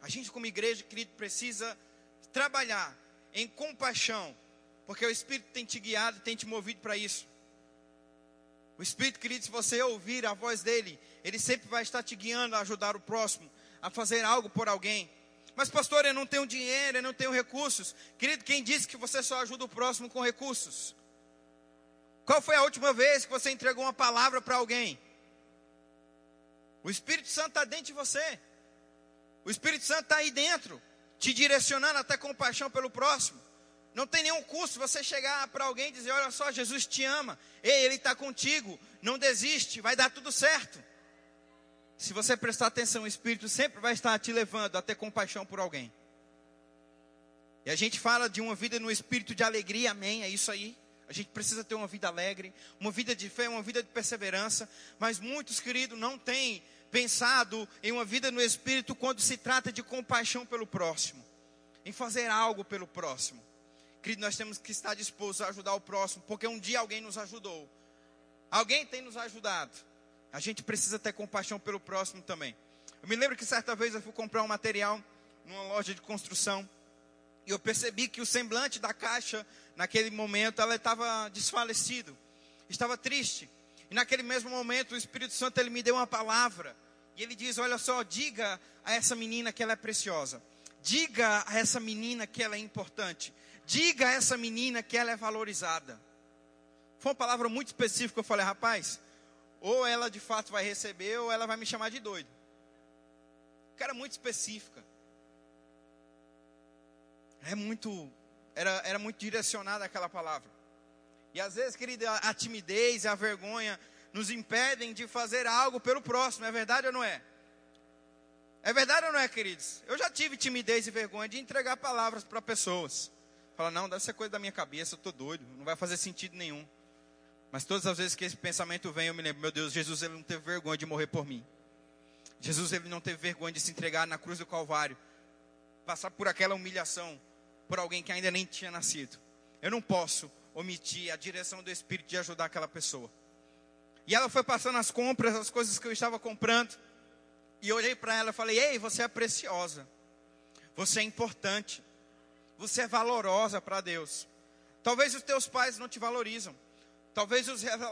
A gente, como igreja, querido, precisa trabalhar em compaixão, porque o Espírito tem te guiado, tem te movido para isso. O Espírito, querido, se você ouvir a voz dele, ele sempre vai estar te guiando a ajudar o próximo, a fazer algo por alguém. Mas, pastor, eu não tenho dinheiro, eu não tenho recursos. Querido, quem disse que você só ajuda o próximo com recursos? Qual foi a última vez que você entregou uma palavra para alguém? O Espírito Santo está dentro de você. O Espírito Santo está aí dentro, te direcionando até compaixão pelo próximo. Não tem nenhum custo você chegar para alguém e dizer: Olha só, Jesus te ama. Ei, Ele está contigo. Não desiste, vai dar tudo certo. Se você prestar atenção, o Espírito sempre vai estar te levando a ter compaixão por alguém. E a gente fala de uma vida no espírito de alegria, amém? É isso aí. A gente precisa ter uma vida alegre, uma vida de fé, uma vida de perseverança. Mas muitos, queridos, não têm pensado em uma vida no Espírito quando se trata de compaixão pelo próximo, em fazer algo pelo próximo. Querido, nós temos que estar dispostos a ajudar o próximo, porque um dia alguém nos ajudou, alguém tem nos ajudado. A gente precisa ter compaixão pelo próximo também. Eu me lembro que certa vez eu fui comprar um material numa loja de construção. E eu percebi que o semblante da caixa, naquele momento, ela estava desfalecido, estava triste. E naquele mesmo momento, o Espírito Santo ele me deu uma palavra. E ele diz: Olha só, diga a essa menina que ela é preciosa. Diga a essa menina que ela é importante. Diga a essa menina que ela é valorizada. Foi uma palavra muito específica. Eu falei, rapaz, ou ela de fato vai receber, ou ela vai me chamar de doido. Cara, muito específica. É muito, era, era muito direcionada aquela palavra. E às vezes, querida, a timidez e a vergonha nos impedem de fazer algo pelo próximo. É verdade ou não é? É verdade ou não é, queridos? Eu já tive timidez e vergonha de entregar palavras para pessoas. Fala, não, deve ser coisa da minha cabeça, eu estou doido, não vai fazer sentido nenhum. Mas todas as vezes que esse pensamento vem, eu me lembro, meu Deus, Jesus ele não teve vergonha de morrer por mim. Jesus ele não teve vergonha de se entregar na cruz do Calvário, passar por aquela humilhação por alguém que ainda nem tinha nascido. Eu não posso omitir a direção do Espírito de ajudar aquela pessoa. E ela foi passando as compras, as coisas que eu estava comprando. E eu olhei para ela e falei: Ei, você é preciosa. Você é importante. Você é valorosa para Deus. Talvez os teus pais não te valorizam. Talvez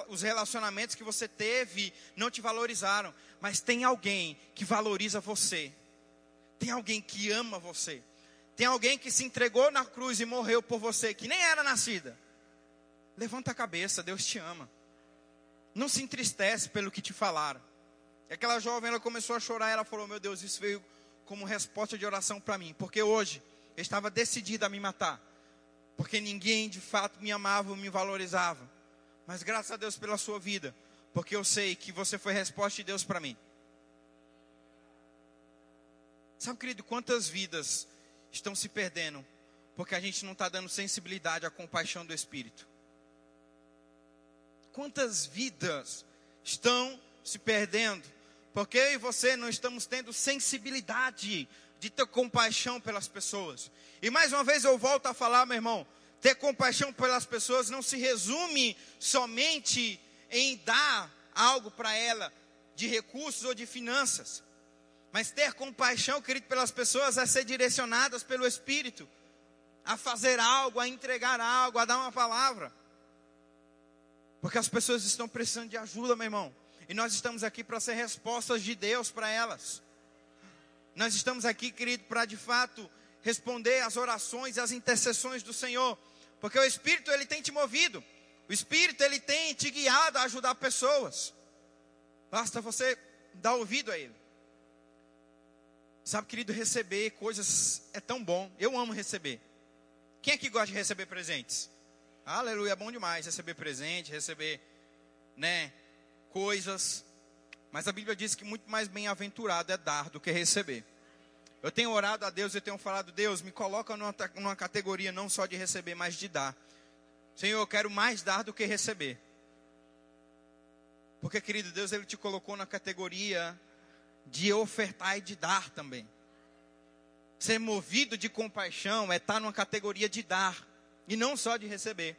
os relacionamentos que você teve não te valorizaram. Mas tem alguém que valoriza você. Tem alguém que ama você. Tem alguém que se entregou na cruz e morreu por você, que nem era nascida. Levanta a cabeça, Deus te ama. Não se entristece pelo que te falaram. E aquela jovem, ela começou a chorar, ela falou: Meu Deus, isso veio como resposta de oração para mim, porque hoje eu estava decidida a me matar, porque ninguém de fato me amava ou me valorizava. Mas graças a Deus pela sua vida, porque eu sei que você foi resposta de Deus para mim. Sabe, querido, quantas vidas estão se perdendo porque a gente não está dando sensibilidade à compaixão do Espírito? Quantas vidas estão se perdendo porque eu e você não estamos tendo sensibilidade de ter compaixão pelas pessoas? E mais uma vez eu volto a falar, meu irmão, ter compaixão pelas pessoas não se resume somente em dar algo para ela de recursos ou de finanças. Mas ter compaixão, querido, pelas pessoas é ser direcionadas pelo Espírito a fazer algo, a entregar algo, a dar uma palavra. Porque as pessoas estão precisando de ajuda, meu irmão. E nós estamos aqui para ser respostas de Deus para elas. Nós estamos aqui, querido, para de fato responder às orações e às intercessões do Senhor. Porque o Espírito, ele tem te movido. O Espírito, ele tem te guiado a ajudar pessoas. Basta você dar ouvido a Ele. Sabe, querido, receber coisas é tão bom. Eu amo receber. Quem é que gosta de receber presentes? Aleluia, é bom demais receber presente, receber, né, coisas. Mas a Bíblia diz que muito mais bem-aventurado é dar do que receber. Eu tenho orado a Deus e tenho falado, Deus, me coloca numa, numa categoria não só de receber, mas de dar. Senhor, eu quero mais dar do que receber. Porque, querido Deus, Ele te colocou na categoria de ofertar e de dar também. Ser movido de compaixão é estar numa categoria de dar e não só de receber.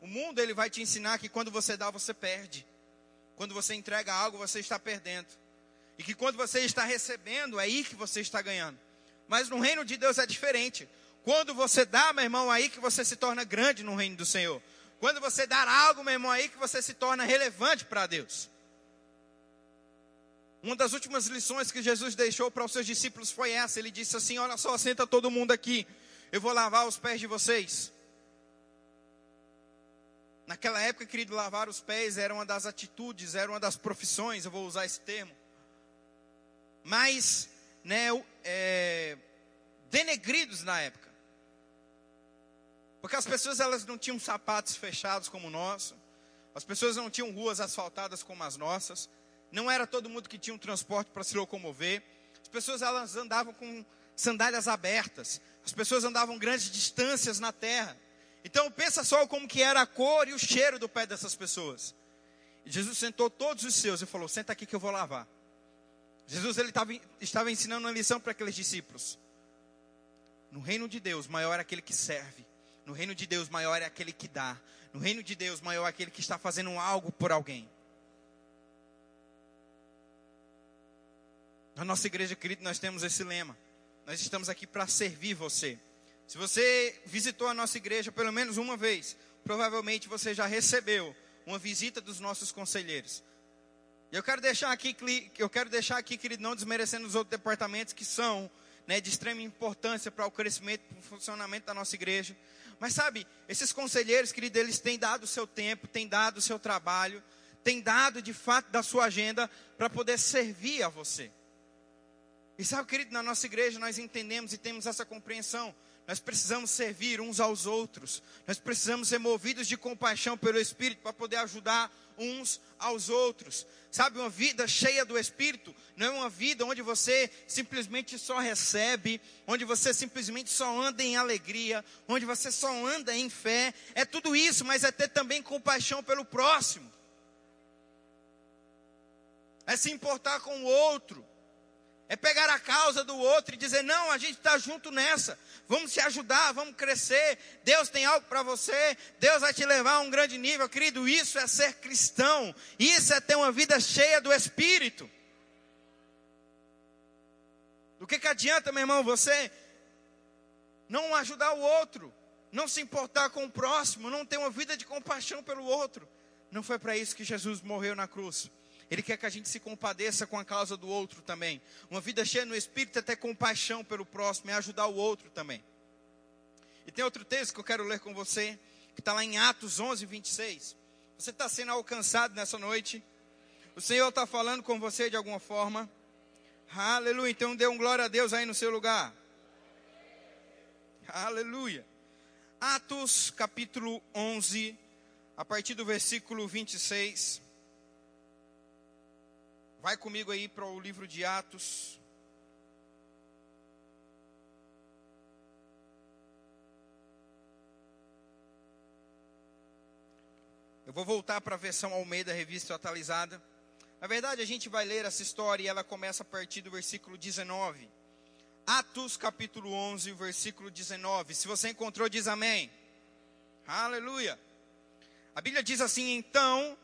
O mundo ele vai te ensinar que quando você dá, você perde. Quando você entrega algo, você está perdendo. E que quando você está recebendo, é aí que você está ganhando. Mas no reino de Deus é diferente. Quando você dá, meu irmão, é aí que você se torna grande no reino do Senhor. Quando você dar algo, meu irmão, é aí que você se torna relevante para Deus. Uma das últimas lições que Jesus deixou para os seus discípulos foi essa. Ele disse assim: Olha só, senta todo mundo aqui. Eu vou lavar os pés de vocês. Naquela época, querido, lavar os pés era uma das atitudes, era uma das profissões, eu vou usar esse termo. Mas, né, é, denegridos na época. Porque as pessoas elas não tinham sapatos fechados como o nosso. As pessoas não tinham ruas asfaltadas como as nossas não era todo mundo que tinha um transporte para se locomover. As pessoas elas andavam com sandálias abertas. As pessoas andavam grandes distâncias na terra. Então pensa só como que era a cor e o cheiro do pé dessas pessoas. E Jesus sentou todos os seus e falou: "Senta aqui que eu vou lavar". Jesus ele tava, estava ensinando uma lição para aqueles discípulos. No reino de Deus, maior é aquele que serve. No reino de Deus, maior é aquele que dá. No reino de Deus, maior é aquele que está fazendo algo por alguém. Na nossa igreja, querido, nós temos esse lema. Nós estamos aqui para servir você. Se você visitou a nossa igreja pelo menos uma vez, provavelmente você já recebeu uma visita dos nossos conselheiros. Eu quero deixar aqui, eu quero deixar aqui, querido, não desmerecendo os outros departamentos que são né, de extrema importância para o crescimento, para o funcionamento da nossa igreja. Mas sabe, esses conselheiros, querido, eles têm dado o seu tempo, têm dado o seu trabalho, têm dado de fato da sua agenda para poder servir a você. E sabe, querido, na nossa igreja nós entendemos e temos essa compreensão. Nós precisamos servir uns aos outros. Nós precisamos ser movidos de compaixão pelo Espírito para poder ajudar uns aos outros. Sabe, uma vida cheia do Espírito não é uma vida onde você simplesmente só recebe, onde você simplesmente só anda em alegria, onde você só anda em fé. É tudo isso, mas é ter também compaixão pelo próximo. É se importar com o outro. É pegar a causa do outro e dizer: não, a gente está junto nessa. Vamos se ajudar, vamos crescer. Deus tem algo para você. Deus vai te levar a um grande nível, querido. Isso é ser cristão. Isso é ter uma vida cheia do Espírito. Do que, que adianta, meu irmão, você não ajudar o outro, não se importar com o próximo, não ter uma vida de compaixão pelo outro? Não foi para isso que Jesus morreu na cruz. Ele quer que a gente se compadeça com a causa do outro também. Uma vida cheia no Espírito é ter compaixão pelo próximo, é ajudar o outro também. E tem outro texto que eu quero ler com você, que está lá em Atos 11, 26. Você está sendo alcançado nessa noite. O Senhor está falando com você de alguma forma. Aleluia. Então dê um glória a Deus aí no seu lugar. Aleluia. Atos capítulo 11, a partir do versículo 26. Vai comigo aí para o livro de Atos. Eu vou voltar para a versão Almeida, revista atualizada. Na verdade, a gente vai ler essa história e ela começa a partir do versículo 19. Atos capítulo 11, versículo 19. Se você encontrou, diz amém. Aleluia. A Bíblia diz assim: então,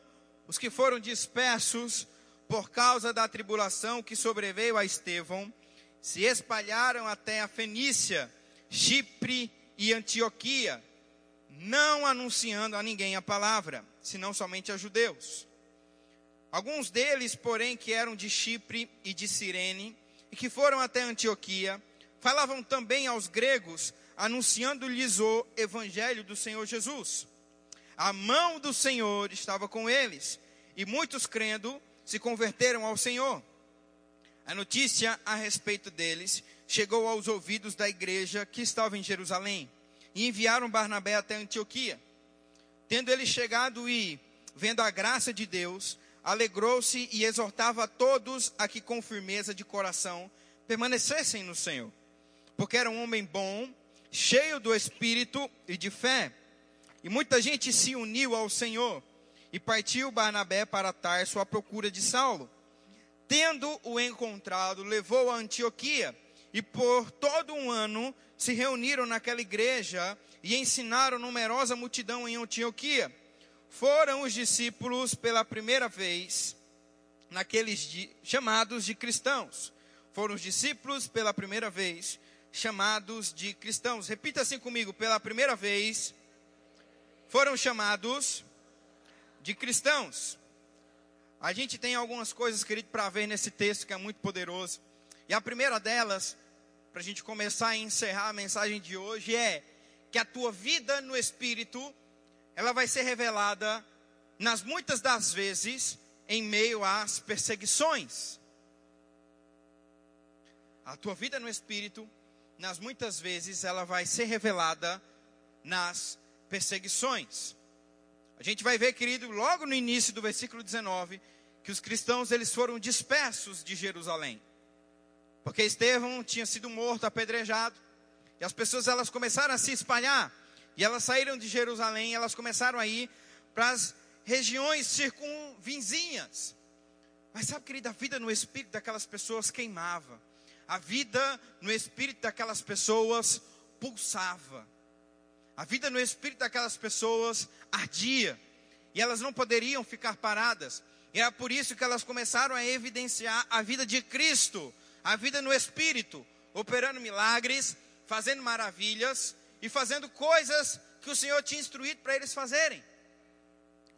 os que foram dispersos por causa da tribulação que sobreveio a Estevão, se espalharam até a Fenícia, Chipre e Antioquia, não anunciando a ninguém a palavra, senão somente a judeus. Alguns deles, porém, que eram de Chipre e de Cirene, e que foram até Antioquia, falavam também aos gregos, anunciando-lhes o evangelho do Senhor Jesus. A mão do Senhor estava com eles, e muitos crendo se converteram ao Senhor. A notícia a respeito deles chegou aos ouvidos da igreja que estava em Jerusalém e enviaram Barnabé até Antioquia. Tendo ele chegado e vendo a graça de Deus, alegrou-se e exortava todos a que com firmeza de coração permanecessem no Senhor, porque era um homem bom, cheio do espírito e de fé. E muita gente se uniu ao Senhor. E partiu Barnabé para Tarso à procura de Saulo. Tendo-o encontrado, levou a Antioquia, e por todo um ano se reuniram naquela igreja e ensinaram numerosa multidão em Antioquia. Foram os discípulos pela primeira vez naqueles chamados de cristãos. Foram os discípulos pela primeira vez chamados de cristãos. Repita assim comigo: pela primeira vez foram chamados de cristãos. A gente tem algumas coisas, querido, para ver nesse texto que é muito poderoso. E a primeira delas, para a gente começar a encerrar a mensagem de hoje, é que a tua vida no Espírito, ela vai ser revelada nas muitas das vezes em meio às perseguições. A tua vida no Espírito, nas muitas vezes, ela vai ser revelada nas perseguições. A gente vai ver, querido, logo no início do versículo 19, que os cristãos eles foram dispersos de Jerusalém. Porque Estevão tinha sido morto, apedrejado, e as pessoas elas começaram a se espalhar, e elas saíram de Jerusalém, elas começaram a ir para as regiões circunvizinhas. Mas sabe, querida, a vida no espírito daquelas pessoas queimava. A vida no espírito daquelas pessoas pulsava. A vida no espírito daquelas pessoas ardia. E elas não poderiam ficar paradas. E é por isso que elas começaram a evidenciar a vida de Cristo, a vida no espírito, operando milagres, fazendo maravilhas e fazendo coisas que o Senhor tinha instruído para eles fazerem.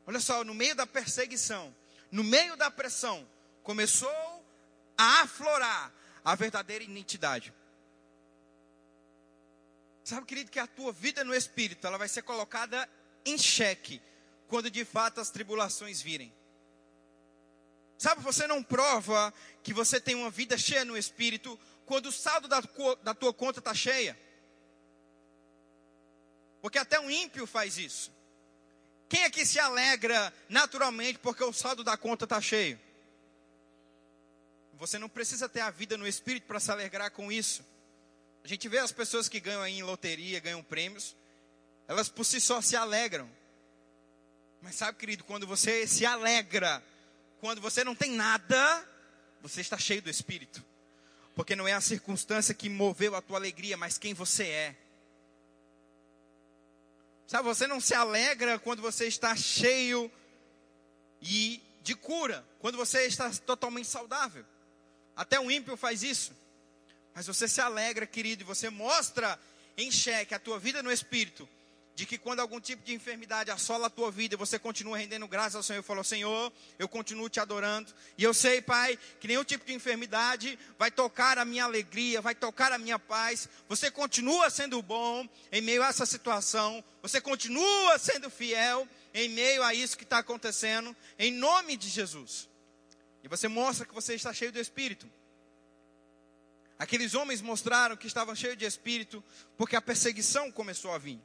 Olha só, no meio da perseguição, no meio da pressão, começou a aflorar a verdadeira identidade. Sabe, querido, que a tua vida no Espírito, ela vai ser colocada em xeque quando de fato as tribulações virem. Sabe, você não prova que você tem uma vida cheia no Espírito quando o saldo da, da tua conta está cheia. Porque até um ímpio faz isso. Quem é que se alegra naturalmente porque o saldo da conta está cheio? Você não precisa ter a vida no espírito para se alegrar com isso. A gente vê as pessoas que ganham aí em loteria, ganham prêmios, elas por si só se alegram. Mas sabe, querido, quando você se alegra, quando você não tem nada, você está cheio do espírito. Porque não é a circunstância que moveu a tua alegria, mas quem você é. Sabe, você não se alegra quando você está cheio e de cura, quando você está totalmente saudável. Até o ímpio faz isso. Mas você se alegra, querido, e você mostra em xeque a tua vida no espírito, de que quando algum tipo de enfermidade assola a tua vida, você continua rendendo graças ao Senhor, falou: Senhor, eu continuo te adorando. E eu sei, Pai, que nenhum tipo de enfermidade vai tocar a minha alegria, vai tocar a minha paz. Você continua sendo bom em meio a essa situação, você continua sendo fiel em meio a isso que está acontecendo, em nome de Jesus. E você mostra que você está cheio do Espírito. Aqueles homens mostraram que estavam cheios de Espírito, porque a perseguição começou a vir.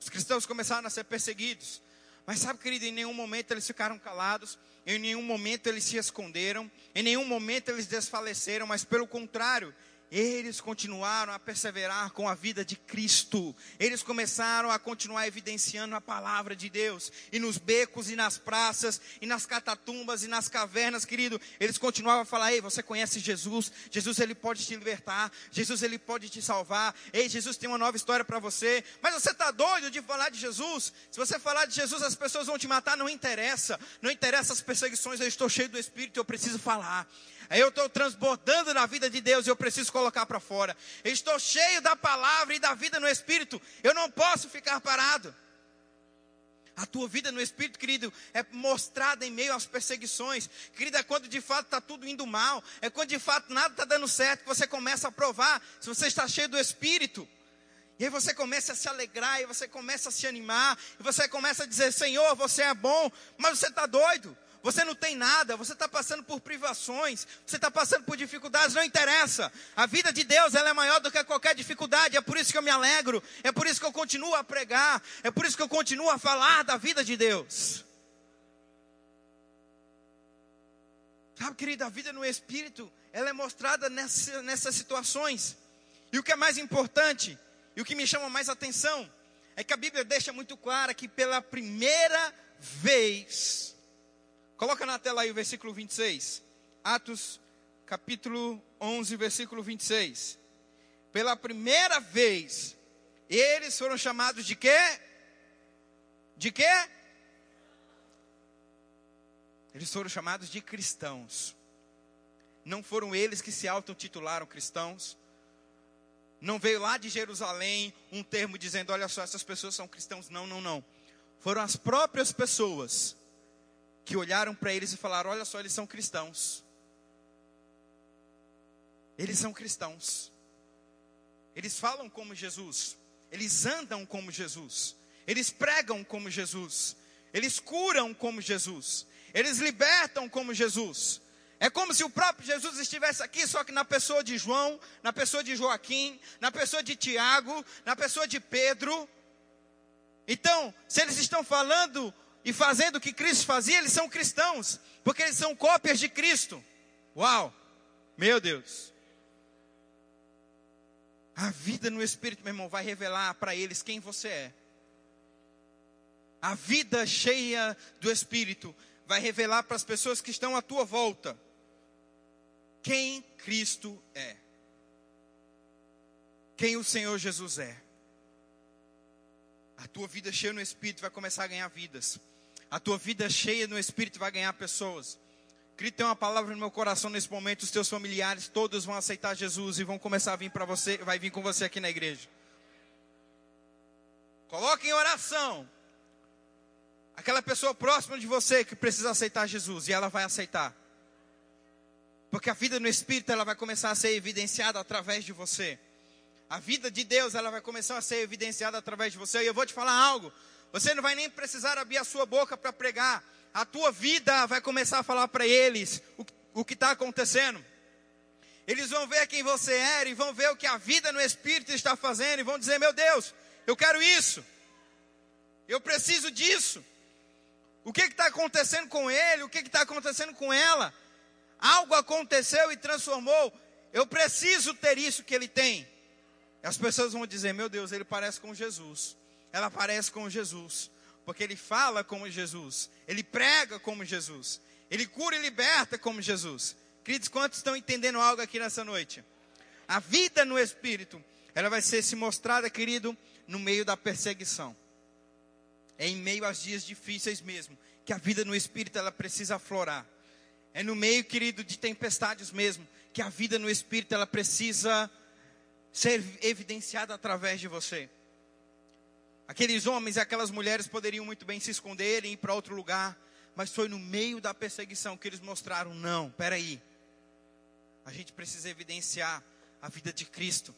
Os cristãos começaram a ser perseguidos. Mas sabe, querido, em nenhum momento eles ficaram calados, em nenhum momento eles se esconderam, em nenhum momento eles desfaleceram, mas pelo contrário, eles continuaram a perseverar com a vida de Cristo. Eles começaram a continuar evidenciando a palavra de Deus. E nos becos e nas praças, e nas catatumbas e nas cavernas, querido, eles continuavam a falar: "Ei, você conhece Jesus? Jesus ele pode te libertar. Jesus ele pode te salvar. Ei, Jesus tem uma nova história para você. Mas você está doido de falar de Jesus? Se você falar de Jesus, as pessoas vão te matar, não interessa. Não interessa as perseguições, eu estou cheio do espírito, eu preciso falar. Eu estou transbordando na vida de Deus e eu preciso colocar para fora. Eu estou cheio da palavra e da vida no Espírito. Eu não posso ficar parado. A tua vida no Espírito, querido, é mostrada em meio às perseguições. Querido, é quando de fato está tudo indo mal. É quando de fato nada está dando certo que você começa a provar se você está cheio do Espírito. E aí você começa a se alegrar, e você começa a se animar, e você começa a dizer: Senhor, você é bom, mas você está doido você não tem nada, você está passando por privações, você está passando por dificuldades, não interessa. A vida de Deus ela é maior do que qualquer dificuldade, é por isso que eu me alegro, é por isso que eu continuo a pregar, é por isso que eu continuo a falar da vida de Deus. Sabe, querido, a vida no Espírito, ela é mostrada nessa, nessas situações. E o que é mais importante, e o que me chama mais atenção, é que a Bíblia deixa muito clara que pela primeira vez, Coloca na tela aí o versículo 26. Atos, capítulo 11, versículo 26. Pela primeira vez, eles foram chamados de quê? De quê? Eles foram chamados de cristãos. Não foram eles que se auto-titularam cristãos. Não veio lá de Jerusalém um termo dizendo: olha só, essas pessoas são cristãos. Não, não, não. Foram as próprias pessoas que olharam para eles e falaram: Olha só, eles são cristãos. Eles são cristãos. Eles falam como Jesus. Eles andam como Jesus. Eles pregam como Jesus. Eles curam como Jesus. Eles libertam como Jesus. É como se o próprio Jesus estivesse aqui, só que na pessoa de João, na pessoa de Joaquim, na pessoa de Tiago, na pessoa de Pedro. Então, se eles estão falando e fazendo o que Cristo fazia, eles são cristãos, porque eles são cópias de Cristo. Uau! Meu Deus! A vida no Espírito, meu irmão, vai revelar para eles quem você é. A vida cheia do Espírito vai revelar para as pessoas que estão à tua volta quem Cristo é. Quem o Senhor Jesus é. A tua vida cheia no Espírito vai começar a ganhar vidas. A tua vida cheia no Espírito vai ganhar pessoas. Querido, tem uma palavra no meu coração nesse momento. Os teus familiares todos vão aceitar Jesus e vão começar a vir para você, vai vir com você aqui na igreja. Coloque em oração aquela pessoa próxima de você que precisa aceitar Jesus e ela vai aceitar. Porque a vida no Espírito ela vai começar a ser evidenciada através de você. A vida de Deus ela vai começar a ser evidenciada através de você. E eu vou te falar algo. Você não vai nem precisar abrir a sua boca para pregar. A tua vida vai começar a falar para eles o, o que está acontecendo. Eles vão ver quem você era e vão ver o que a vida no Espírito está fazendo e vão dizer: Meu Deus, eu quero isso. Eu preciso disso. O que está acontecendo com ele? O que está acontecendo com ela? Algo aconteceu e transformou. Eu preciso ter isso que ele tem. As pessoas vão dizer: Meu Deus, ele parece com Jesus. Ela parece com Jesus. Porque ele fala como Jesus. Ele prega como Jesus. Ele cura e liberta como Jesus. Queridos, quantos estão entendendo algo aqui nessa noite? A vida no Espírito, ela vai ser se mostrada, querido, no meio da perseguição. É em meio aos dias difíceis mesmo, que a vida no Espírito, ela precisa aflorar. É no meio, querido, de tempestades mesmo, que a vida no Espírito ela precisa ser evidenciada através de você. Aqueles homens e aquelas mulheres poderiam muito bem se esconderem e ir para outro lugar, mas foi no meio da perseguição que eles mostraram: não, peraí, a gente precisa evidenciar a vida de Cristo,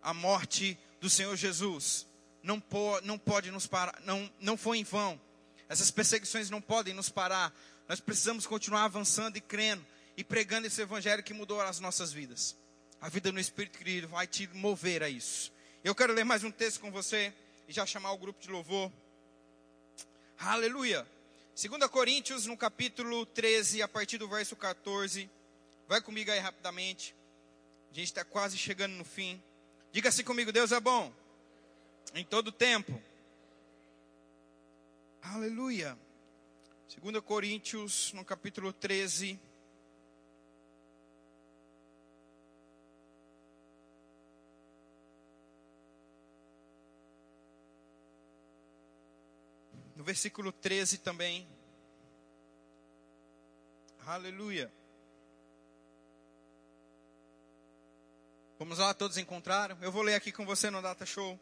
a morte do Senhor Jesus. Não, não pode nos parar, não, não foi em vão. Essas perseguições não podem nos parar. Nós precisamos continuar avançando e crendo e pregando esse evangelho que mudou as nossas vidas. A vida no Espírito querido vai te mover a isso. Eu quero ler mais um texto com você e já chamar o grupo de louvor. Aleluia. 2 Coríntios, no capítulo 13, a partir do verso 14. Vai comigo aí rapidamente. A gente está quase chegando no fim. Diga assim comigo: Deus é bom. Em todo tempo. Aleluia. 2 Coríntios, no capítulo 13. Versículo 13 também. Aleluia. Vamos lá, todos encontraram? Eu vou ler aqui com você no Data Show.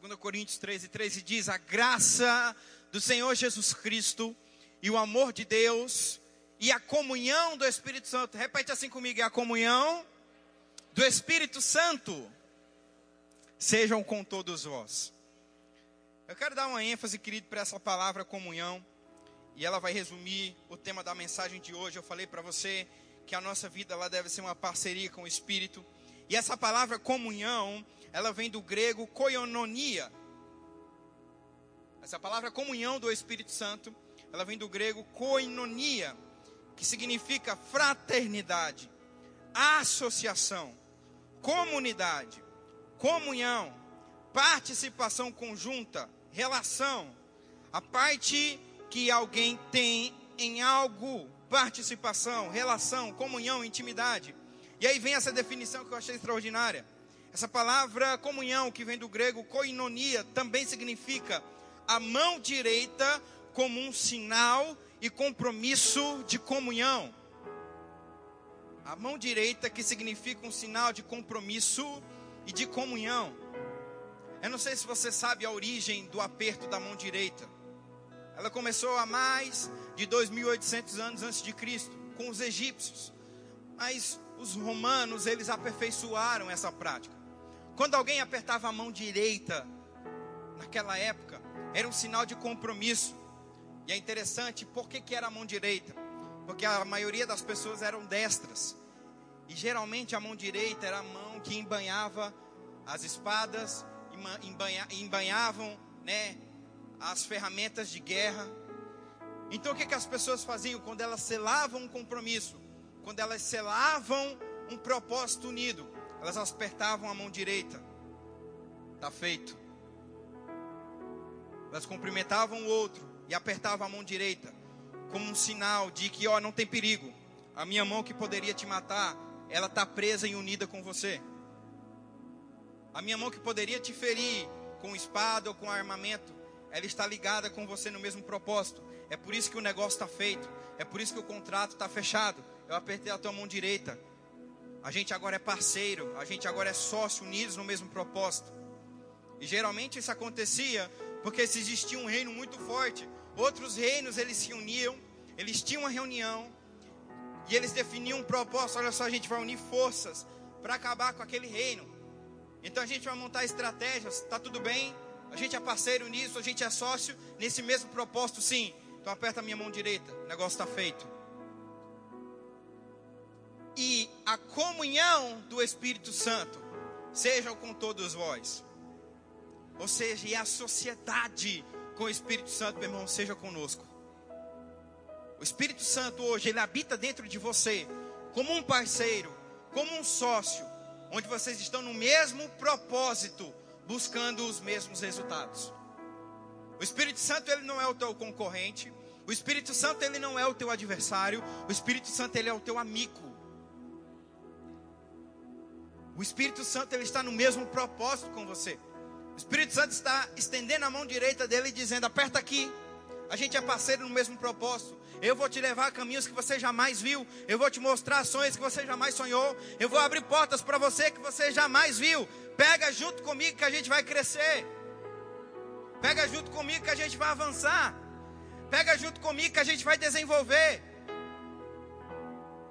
2 Coríntios 13, 13 diz: A graça do Senhor Jesus Cristo e o amor de Deus e a comunhão do Espírito Santo. Repete assim comigo: a comunhão do Espírito Santo sejam com todos vós. Eu quero dar uma ênfase, querido, para essa palavra comunhão. E ela vai resumir o tema da mensagem de hoje. Eu falei para você que a nossa vida ela deve ser uma parceria com o Espírito. E essa palavra comunhão, ela vem do grego koinonia. Essa palavra comunhão do Espírito Santo, ela vem do grego koinonia, que significa fraternidade, associação, comunidade, comunhão, participação conjunta, relação, a parte que alguém tem em algo, participação, relação, comunhão, intimidade. E aí vem essa definição que eu achei extraordinária. Essa palavra comunhão, que vem do grego koinonia, também significa a mão direita como um sinal e compromisso de comunhão. A mão direita que significa um sinal de compromisso e de comunhão. Eu não sei se você sabe a origem do aperto da mão direita. Ela começou há mais de 2.800 anos antes de Cristo, com os egípcios. Mas os romanos, eles aperfeiçoaram essa prática. Quando alguém apertava a mão direita, naquela época, era um sinal de compromisso. E é interessante, por que, que era a mão direita? Porque a maioria das pessoas eram destras. E geralmente a mão direita era a mão que embanhava as espadas, embanha, embanhavam né, as ferramentas de guerra. Então o que, que as pessoas faziam quando elas selavam um compromisso? quando elas selavam um propósito unido, elas apertavam a mão direita. Está feito. Elas cumprimentavam o outro e apertavam a mão direita. como um sinal de que, ó, não tem perigo. A minha mão que poderia te matar, ela está presa e unida com você. A minha mão que poderia te ferir com espada ou com armamento, ela está ligada com você no mesmo propósito. É por isso que o negócio está feito. É por isso que o contrato está fechado. Eu apertei a tua mão direita. A gente agora é parceiro. A gente agora é sócio, unidos no mesmo propósito. E geralmente isso acontecia porque se existia um reino muito forte, outros reinos eles se uniam, eles tinham uma reunião e eles definiam um propósito. Olha só, a gente vai unir forças para acabar com aquele reino. Então a gente vai montar estratégias. Tá tudo bem? A gente é parceiro nisso, a gente é sócio nesse mesmo propósito, sim. Então aperta a minha mão direita, o negócio está feito. E a comunhão do Espírito Santo seja com todos vós. Ou seja, e a sociedade com o Espírito Santo, meu irmão, seja conosco. O Espírito Santo hoje, ele habita dentro de você, como um parceiro, como um sócio, onde vocês estão no mesmo propósito, buscando os mesmos resultados. O Espírito Santo, ele não é o teu concorrente. O Espírito Santo, ele não é o teu adversário. O Espírito Santo, ele é o teu amigo. O Espírito Santo, ele está no mesmo propósito com você. O Espírito Santo está estendendo a mão direita dele e dizendo: aperta aqui. A gente é parceiro no mesmo propósito. Eu vou te levar a caminhos que você jamais viu. Eu vou te mostrar sonhos que você jamais sonhou. Eu vou abrir portas para você que você jamais viu. Pega junto comigo que a gente vai crescer. Pega junto comigo que a gente vai avançar. Pega junto comigo que a gente vai desenvolver.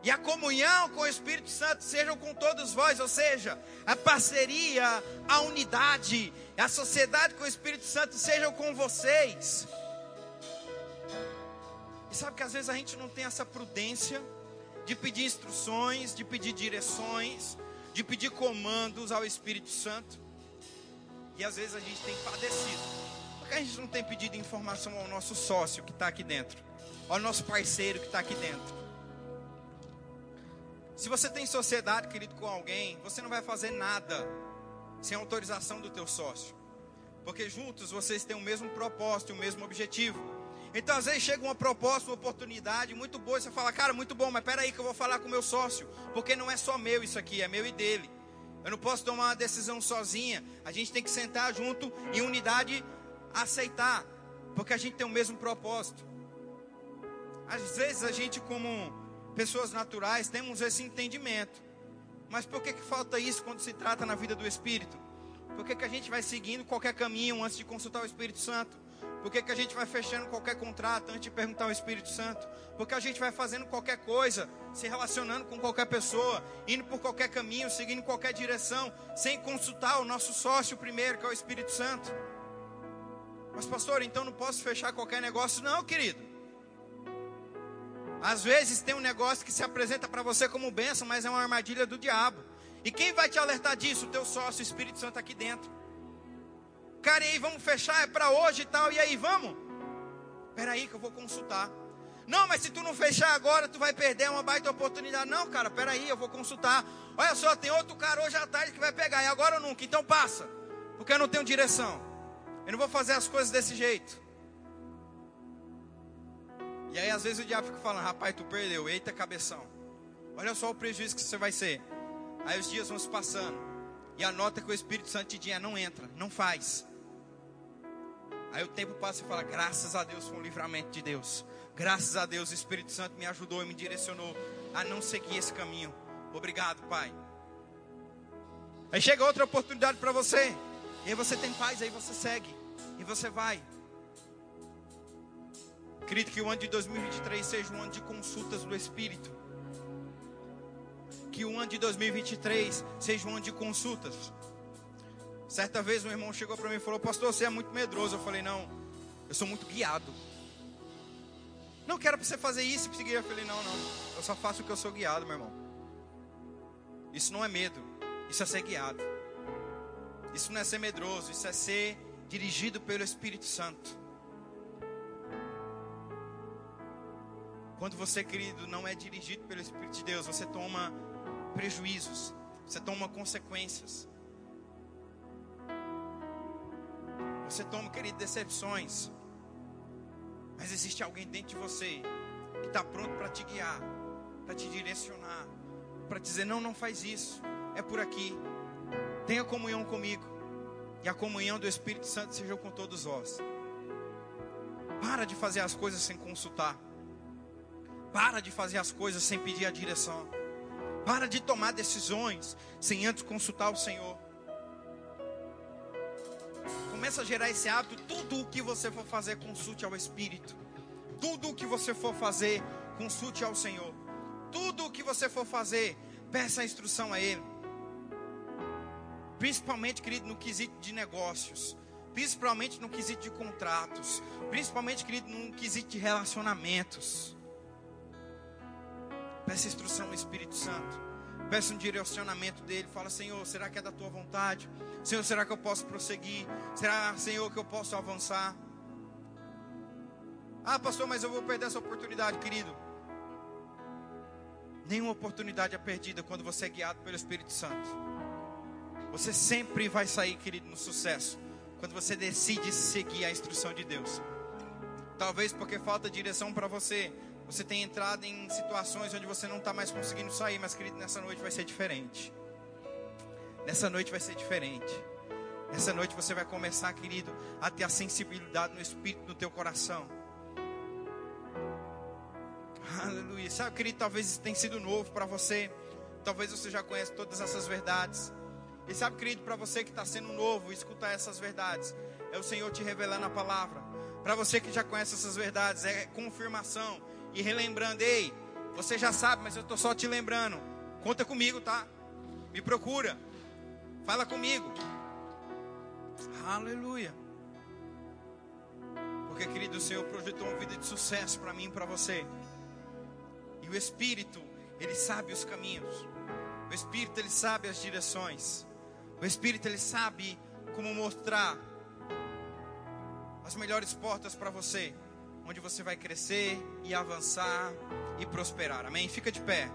E a comunhão com o Espírito Santo sejam com todos vós, ou seja, a parceria, a unidade, a sociedade com o Espírito Santo sejam com vocês. Sabe que às vezes a gente não tem essa prudência de pedir instruções, de pedir direções, de pedir comandos ao Espírito Santo. E às vezes a gente tem padecido. Porque a gente não tem pedido informação ao nosso sócio que está aqui dentro, ao nosso parceiro que está aqui dentro. Se você tem sociedade, querido, com alguém, você não vai fazer nada sem autorização do teu sócio. Porque juntos vocês têm o mesmo propósito, o mesmo objetivo. Então, às vezes chega uma proposta, uma oportunidade muito boa, e você fala, cara, muito bom, mas peraí que eu vou falar com o meu sócio, porque não é só meu isso aqui, é meu e dele. Eu não posso tomar uma decisão sozinha. A gente tem que sentar junto em unidade, aceitar, porque a gente tem o mesmo propósito. Às vezes a gente, como pessoas naturais, temos esse entendimento. Mas por que, que falta isso quando se trata na vida do Espírito? Por que, que a gente vai seguindo qualquer caminho antes de consultar o Espírito Santo? Por que, que a gente vai fechando qualquer contrato antes de perguntar ao Espírito Santo? Porque a gente vai fazendo qualquer coisa, se relacionando com qualquer pessoa, indo por qualquer caminho, seguindo qualquer direção, sem consultar o nosso sócio primeiro, que é o Espírito Santo. Mas, pastor, então não posso fechar qualquer negócio? Não, querido. Às vezes tem um negócio que se apresenta para você como bênção, mas é uma armadilha do diabo. E quem vai te alertar disso? O teu sócio, o Espírito Santo aqui dentro. Cara, e aí, vamos fechar? É para hoje e tal. E aí, vamos? Espera aí que eu vou consultar. Não, mas se tu não fechar agora, tu vai perder uma baita oportunidade. Não, cara, espera aí, eu vou consultar. Olha só, tem outro cara hoje à tarde que vai pegar. E agora ou nunca? Então passa. Porque eu não tenho direção. Eu não vou fazer as coisas desse jeito. E aí às vezes o diabo fica falando, rapaz, tu perdeu, eita cabeção. Olha só o prejuízo que você vai ser. Aí os dias vão se passando. E a nota que o Espírito Santo te diz não entra, não faz. Aí o tempo passa e fala, graças a Deus foi um livramento de Deus. Graças a Deus o Espírito Santo me ajudou e me direcionou a não seguir esse caminho. Obrigado, Pai. Aí chega outra oportunidade para você. E aí você tem paz, aí você segue. E você vai. Querido, que o ano de 2023 seja um ano de consultas do Espírito. Que o ano de 2023 seja um ano de consultas. Certa vez um irmão chegou para mim e falou: Pastor, você é muito medroso. Eu falei: Não, eu sou muito guiado. Não quero para você fazer isso e seguir. Eu falei: Não, não, eu só faço o que eu sou guiado, meu irmão. Isso não é medo, isso é ser guiado. Isso não é ser medroso, isso é ser dirigido pelo Espírito Santo. Quando você, querido, não é dirigido pelo Espírito de Deus, você toma prejuízos, você toma consequências. Você toma, querido, decepções. Mas existe alguém dentro de você que está pronto para te guiar, para te direcionar, para dizer: não, não faz isso, é por aqui. Tenha comunhão comigo, e a comunhão do Espírito Santo seja com todos vós. Para de fazer as coisas sem consultar, para de fazer as coisas sem pedir a direção, para de tomar decisões sem antes consultar o Senhor. Começa a gerar esse hábito. Tudo o que você for fazer, consulte ao Espírito. Tudo o que você for fazer, consulte ao Senhor. Tudo o que você for fazer, peça a instrução a Ele. Principalmente, querido, no quesito de negócios. Principalmente no quesito de contratos. Principalmente, querido, no quesito de relacionamentos. Peça instrução ao Espírito Santo. Peça um direcionamento dele. Fala, Senhor, será que é da tua vontade? Senhor, será que eu posso prosseguir? Será, Senhor, que eu posso avançar? Ah, pastor, mas eu vou perder essa oportunidade, querido. Nenhuma oportunidade é perdida quando você é guiado pelo Espírito Santo. Você sempre vai sair, querido, no sucesso. Quando você decide seguir a instrução de Deus. Talvez porque falta direção para você. Você tem entrado em situações onde você não está mais conseguindo sair, mas querido, nessa noite vai ser diferente. Nessa noite vai ser diferente. Nessa noite você vai começar, querido, a ter a sensibilidade no espírito do teu coração. Aleluia. Sabe, querido, talvez isso tenha sido novo para você. Talvez você já conheça todas essas verdades. E sabe, querido, para você que está sendo novo, escutar essas verdades. É o Senhor te revelando a palavra. Para você que já conhece essas verdades, é confirmação e relembrando, ei, você já sabe, mas eu estou só te lembrando. Conta comigo, tá? Me procura. Fala comigo. Aleluia. Porque, querido, o Senhor projetou uma vida de sucesso para mim e para você. E o Espírito, ele sabe os caminhos. O Espírito, ele sabe as direções. O Espírito, ele sabe como mostrar as melhores portas para você onde você vai crescer e avançar e prosperar. Amém? Fica de pé.